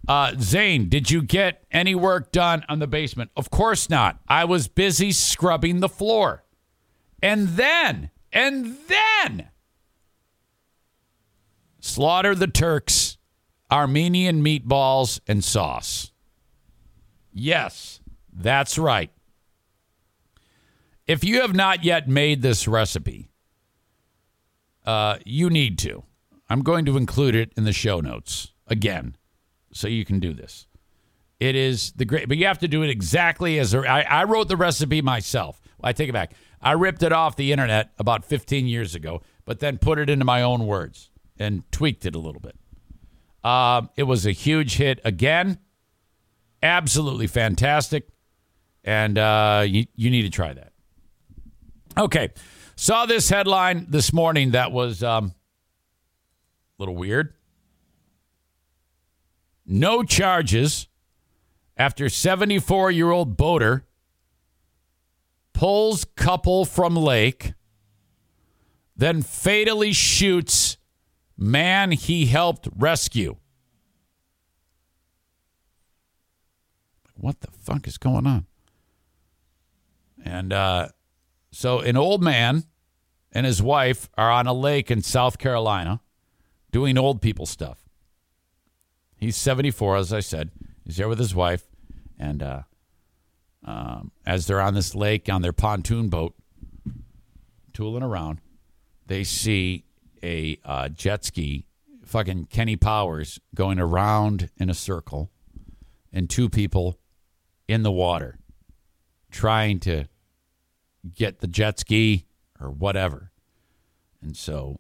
Uh, Zane, did you get any work done on the basement? Of course not. I was busy scrubbing the floor. And then, and then, slaughter the Turks, Armenian meatballs, and sauce. Yes, that's right. If you have not yet made this recipe, uh, you need to. I'm going to include it in the show notes again, so you can do this. It is the great, but you have to do it exactly as I, I wrote the recipe myself. I take it back. I ripped it off the internet about 15 years ago, but then put it into my own words and tweaked it a little bit. Um, it was a huge hit again. absolutely fantastic, and uh, you you need to try that. Okay, saw this headline this morning that was um, a little weird. No charges after 74 year old boater pulls couple from lake, then fatally shoots man he helped rescue. What the fuck is going on? And uh, so, an old man and his wife are on a lake in South Carolina doing old people stuff. He's 74, as I said. He's there with his wife. And uh, um, as they're on this lake on their pontoon boat, tooling around, they see a uh, jet ski, fucking Kenny Powers, going around in a circle, and two people in the water trying to get the jet ski or whatever. And so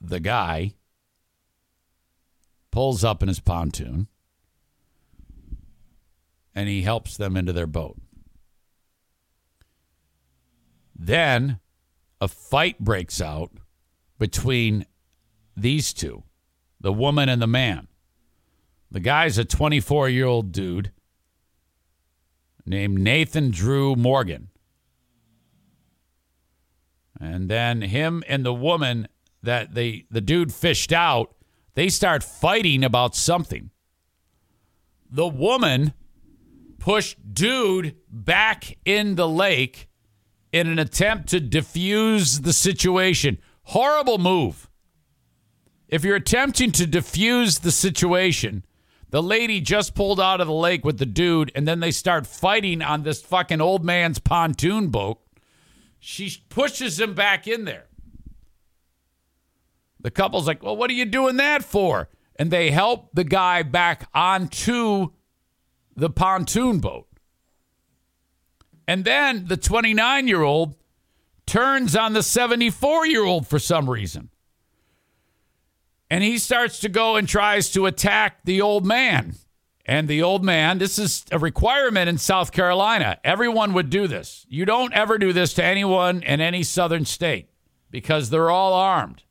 the guy pulls up in his pontoon and he helps them into their boat. Then a fight breaks out between these two, the woman and the man. The guy's a 24 year old dude named Nathan Drew Morgan. And then him and the woman that they the dude fished out, they start fighting about something. The woman pushed dude back in the lake in an attempt to defuse the situation. Horrible move. If you're attempting to diffuse the situation, the lady just pulled out of the lake with the dude, and then they start fighting on this fucking old man's pontoon boat. She pushes him back in there. The couple's like, Well, what are you doing that for? And they help the guy back onto the pontoon boat. And then the 29 year old turns on the 74 year old for some reason. And he starts to go and tries to attack the old man. And the old man, this is a requirement in South Carolina. Everyone would do this. You don't ever do this to anyone in any southern state because they're all armed.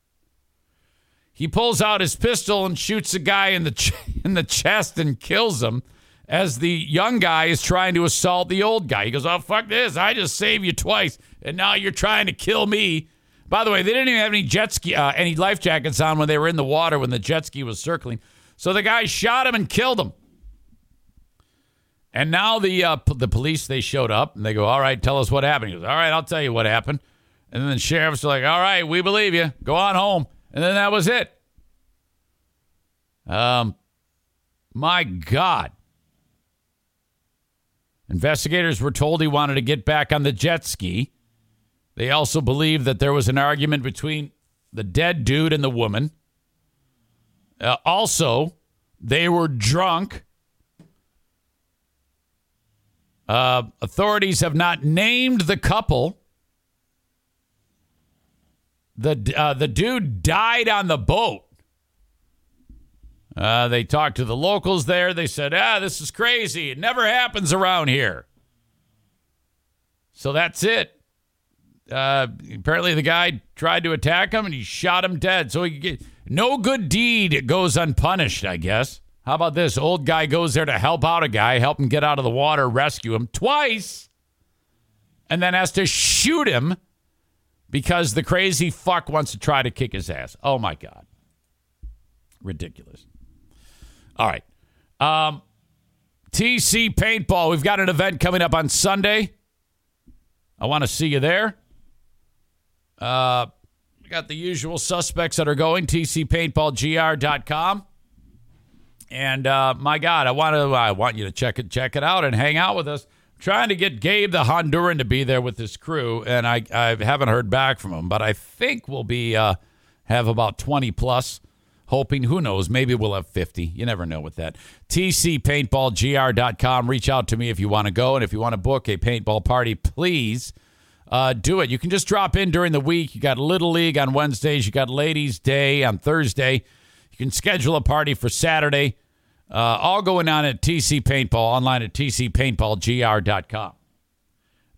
He pulls out his pistol and shoots a guy in the ch- in the chest and kills him as the young guy is trying to assault the old guy. He goes, "Oh fuck this! I just saved you twice, and now you're trying to kill me." By the way, they didn't even have any jet ski, uh, any life jackets on when they were in the water when the jet ski was circling. So the guy shot him and killed him. And now the uh, p- the police they showed up and they go, "All right, tell us what happened." He goes, "All right, I'll tell you what happened." And then the sheriffs are like, "All right, we believe you. Go on home." And then that was it. Um, my God. Investigators were told he wanted to get back on the jet ski. They also believe that there was an argument between the dead dude and the woman. Uh, also, they were drunk. Uh, authorities have not named the couple. The uh, the dude died on the boat. Uh, they talked to the locals there. They said, "Ah, this is crazy. It never happens around here." So that's it. Uh, apparently, the guy tried to attack him and he shot him dead. So he get, no good deed goes unpunished. I guess. How about this? Old guy goes there to help out a guy, help him get out of the water, rescue him twice, and then has to shoot him because the crazy fuck wants to try to kick his ass. Oh my god, ridiculous. All right. Um, TC Paintball. We've got an event coming up on Sunday. I want to see you there. Uh, we got the usual suspects that are going. TCPaintballGR.com. And uh, my God, I want to I want you to check it check it out and hang out with us. I'm trying to get Gabe the Honduran to be there with his crew, and I I haven't heard back from him, but I think we'll be uh, have about twenty plus hoping. Who knows? Maybe we'll have 50. You never know with that. TCPaintballGR.com. Reach out to me if you want to go. And if you want to book a paintball party, please uh, do it. You can just drop in during the week. You got Little League on Wednesdays, you got Ladies' Day on Thursday. You can schedule a party for Saturday. Uh, all going on at TC Paintball, online at tcpaintballgr.com.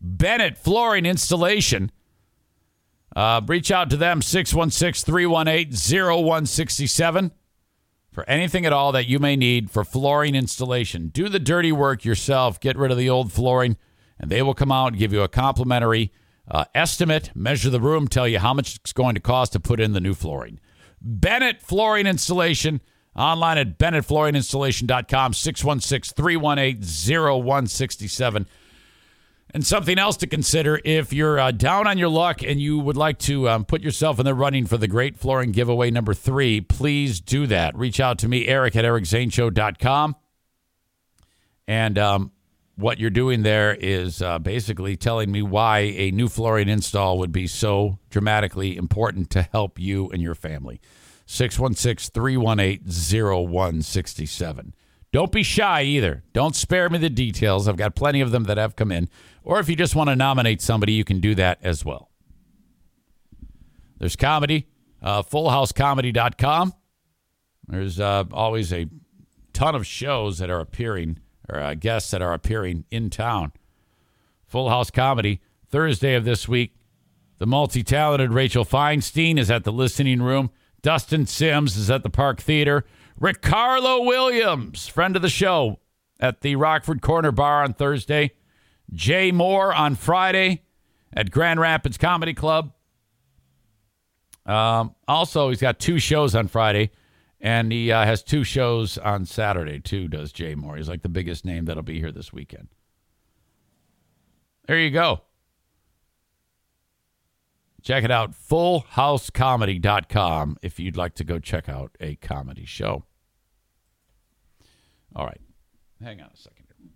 Bennett Flooring Installation. Uh, reach out to them, 616 318 0167, for anything at all that you may need for flooring installation. Do the dirty work yourself. Get rid of the old flooring, and they will come out and give you a complimentary uh, estimate, measure the room, tell you how much it's going to cost to put in the new flooring. Bennett Flooring Installation, online at bennettflooringinstallation.com, 616 318 0167. And something else to consider if you're uh, down on your luck and you would like to um, put yourself in the running for the Great Flooring Giveaway number three, please do that. Reach out to me, Eric at ericzaneshow.com. And um, what you're doing there is uh, basically telling me why a new flooring install would be so dramatically important to help you and your family. 616 318 0167. Don't be shy either. Don't spare me the details. I've got plenty of them that have come in. Or if you just want to nominate somebody, you can do that as well. There's comedy, uh, fullhousecomedy.com. There's uh, always a ton of shows that are appearing, or uh, guests that are appearing in town. Full House Comedy, Thursday of this week. The multi talented Rachel Feinstein is at the listening room. Dustin Sims is at the Park Theater. Ricardo Williams, friend of the show, at the Rockford Corner Bar on Thursday. Jay Mohr on Friday at Grand Rapids Comedy Club. Um, also, he's got two shows on Friday, and he uh, has two shows on Saturday, too, does Jay Mohr. He's like the biggest name that'll be here this weekend. There you go. Check it out, fullhousecomedy.com, if you'd like to go check out a comedy show. All right. Hang on a second. here.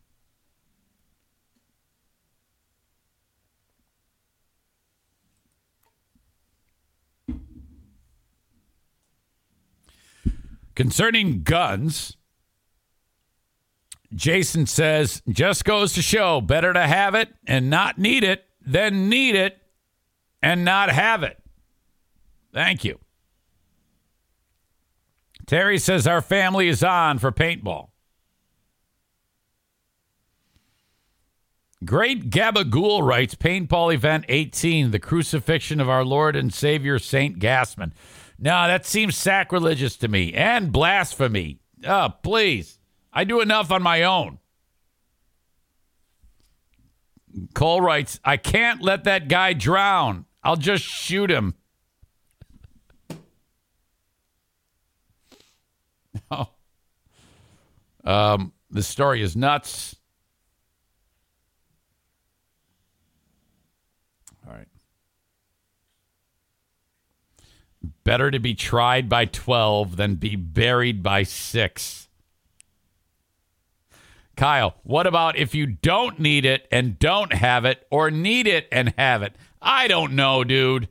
Concerning guns, Jason says, just goes to show better to have it and not need it than need it and not have it. Thank you. Terry says, our family is on for paintball. Great Gabagool writes, Paintball Event 18, the crucifixion of our Lord and Savior Saint Gassman. No, that seems sacrilegious to me and blasphemy. Oh, please. I do enough on my own. Cole writes, I can't let that guy drown. I'll just shoot him. oh. Um, the story is nuts. Better to be tried by 12 than be buried by 6. Kyle, what about if you don't need it and don't have it, or need it and have it? I don't know, dude.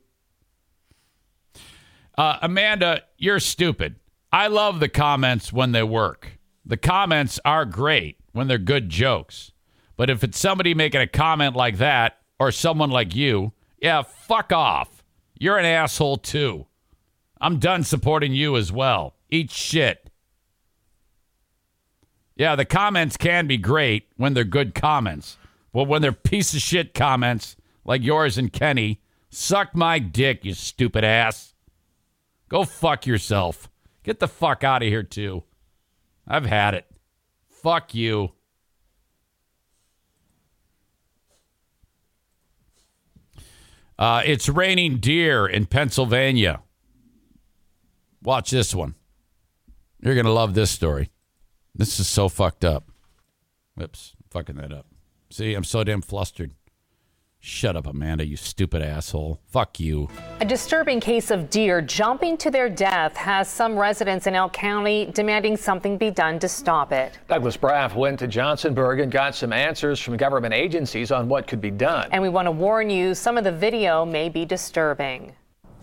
Uh, Amanda, you're stupid. I love the comments when they work. The comments are great when they're good jokes. But if it's somebody making a comment like that, or someone like you, yeah, fuck off. You're an asshole too. I'm done supporting you as well. Eat shit. Yeah, the comments can be great when they're good comments. But when they're piece of shit comments like yours and Kenny, suck my dick, you stupid ass. Go fuck yourself. Get the fuck out of here, too. I've had it. Fuck you. Uh, it's raining deer in Pennsylvania. Watch this one. You're going to love this story. This is so fucked up. Whoops, fucking that up. See, I'm so damn flustered. Shut up, Amanda, you stupid asshole. Fuck you. A disturbing case of deer jumping to their death has some residents in Elk County demanding something be done to stop it. Douglas Braff went to Johnsonburg and got some answers from government agencies on what could be done. And we want to warn you some of the video may be disturbing.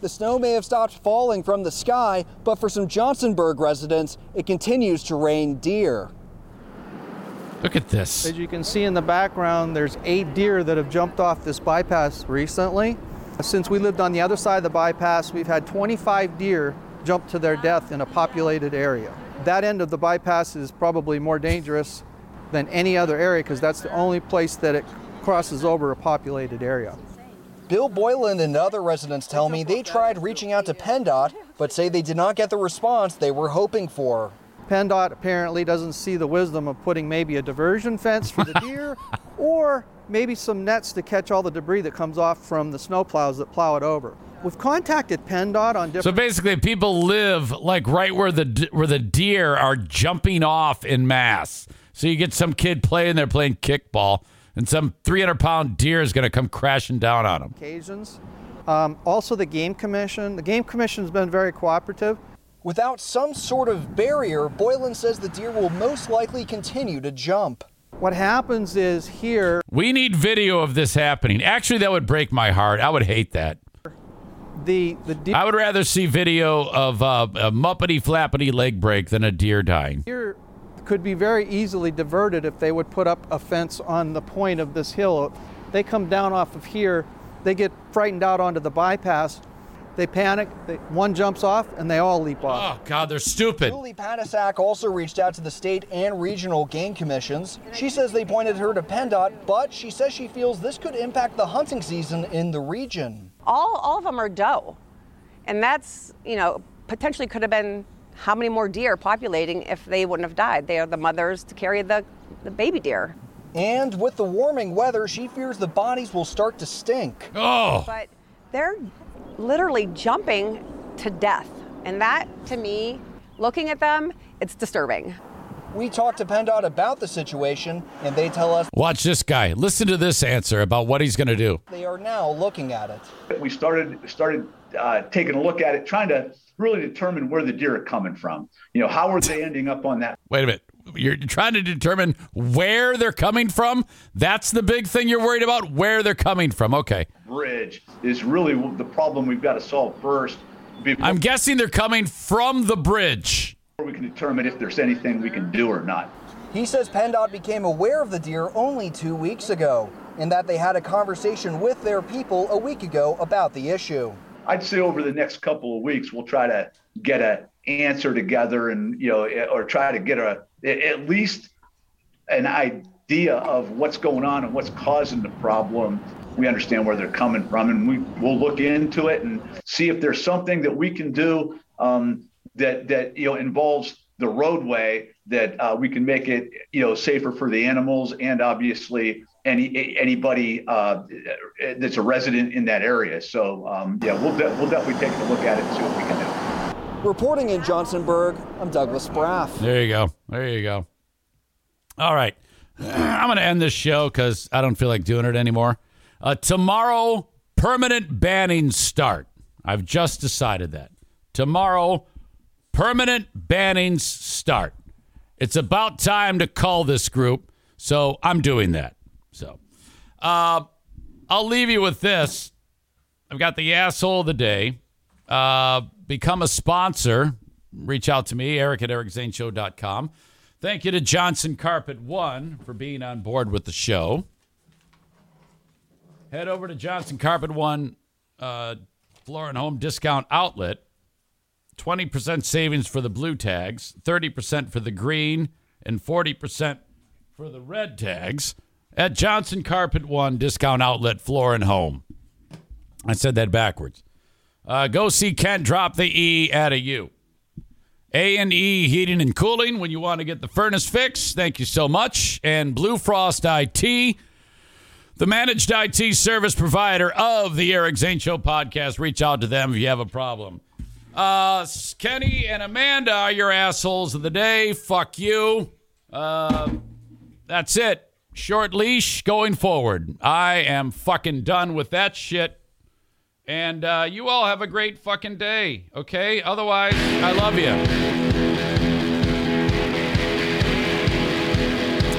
The snow may have stopped falling from the sky, but for some Johnsonburg residents, it continues to rain deer. Look at this. As you can see in the background, there's eight deer that have jumped off this bypass recently. Since we lived on the other side of the bypass, we've had 25 deer jump to their death in a populated area. that end of the bypass is probably more dangerous than any other area because that's the only place that it crosses over a populated area. Bill Boylan and other residents tell me they tried reaching out to PennDOT, but say they did not get the response they were hoping for. PennDOT apparently doesn't see the wisdom of putting maybe a diversion fence for the deer or maybe some nets to catch all the debris that comes off from the snowplows that plow it over. We've contacted PennDOT on different. So basically, people live like right where the where the deer are jumping off in mass. So you get some kid playing there playing kickball, and some 300 pound deer is going to come crashing down on them. occasions. Um, also, the Game Commission. The Game Commission's been very cooperative. Without some sort of barrier, Boylan says the deer will most likely continue to jump. What happens is here, We need video of this happening. Actually, that would break my heart. I would hate that. the the deer, I would rather see video of uh, a muppety flappity leg break than a deer dying. deer could be very easily diverted if they would put up a fence on the point of this hill. They come down off of here, they get frightened out onto the bypass, they panic, they, one jumps off, and they all leap off. Oh God, they're stupid. Julie Panasak also reached out to the state and regional game commissions. She says they pointed her to PennDOT, but she says she feels this could impact the hunting season in the region. all, all of them are doe. And that's, you know, potentially could have been how many more deer are populating if they wouldn't have died. They are the mothers to carry the, the baby deer. And with the warming weather, she fears the bodies will start to stink. Oh. But they're literally jumping to death. And that, to me, looking at them, it's disturbing. We talked to PennDOT about the situation, and they tell us Watch this guy. Listen to this answer about what he's going to do. they are now looking at it. we started started uh, taking a look at it, trying to really determine where the deer are coming from. You know, how are they ending up on that Wait a minute. You're trying to determine where they're coming from? That's the big thing you're worried about? Where they're coming from. Okay. bridge? Is really the problem we've got to solve first before I'm guessing they're coming from the bridge. we can determine if there's anything we can do or not. He says PennDOT became aware of the deer only two weeks ago, and that they had a conversation with their people a week ago about the issue. I'd say over the next couple of weeks we'll try to get a answer together and you know or try to get a at least an idea of what's going on and what's causing the problem. We understand where they're coming from, and we will look into it and see if there's something that we can do um, that that you know involves the roadway that uh, we can make it you know safer for the animals and obviously any anybody uh, that's a resident in that area. So um, yeah, we'll de- we'll definitely take a look at it and see what we can do. Reporting in Johnsonburg, I'm Douglas Braff. There you go. There you go. All right. I'm going to end this show because I don't feel like doing it anymore. Uh, tomorrow, permanent bannings start. I've just decided that. Tomorrow, permanent bannings start. It's about time to call this group, so I'm doing that. So, uh, I'll leave you with this. I've got the asshole of the day. Uh, become a sponsor. Reach out to me, Eric at ericzaneshow.com. Thank you to Johnson Carpet One for being on board with the show. Head over to Johnson Carpet One uh, Floor and Home Discount Outlet. 20% savings for the blue tags, 30% for the green, and 40% for the red tags at Johnson Carpet One Discount Outlet Floor and Home. I said that backwards. Uh, go see Kent drop the E at a U. A and E Heating and Cooling when you want to get the furnace fixed. Thank you so much. And Blue Frost IT, the managed IT service provider of the Eric Zane Show podcast. Reach out to them if you have a problem. Uh, Kenny and Amanda are your assholes of the day. Fuck you. Uh, that's it. Short leash going forward. I am fucking done with that shit. And uh, you all have a great fucking day, okay? Otherwise, I love you.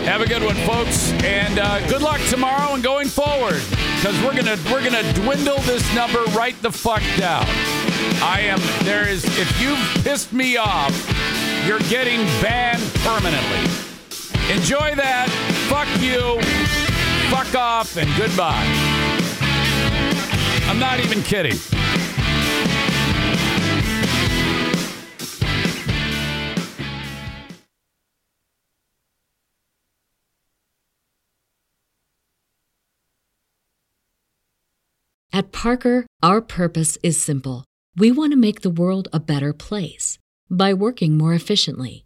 Have a good one, folks, and uh, good luck tomorrow and going forward, because we're gonna we're gonna dwindle this number right the fuck down. I am there is if you've pissed me off, you're getting banned permanently. Enjoy that. Fuck you. Fuck off and goodbye. I'm not even kidding. At Parker, our purpose is simple. We want to make the world a better place by working more efficiently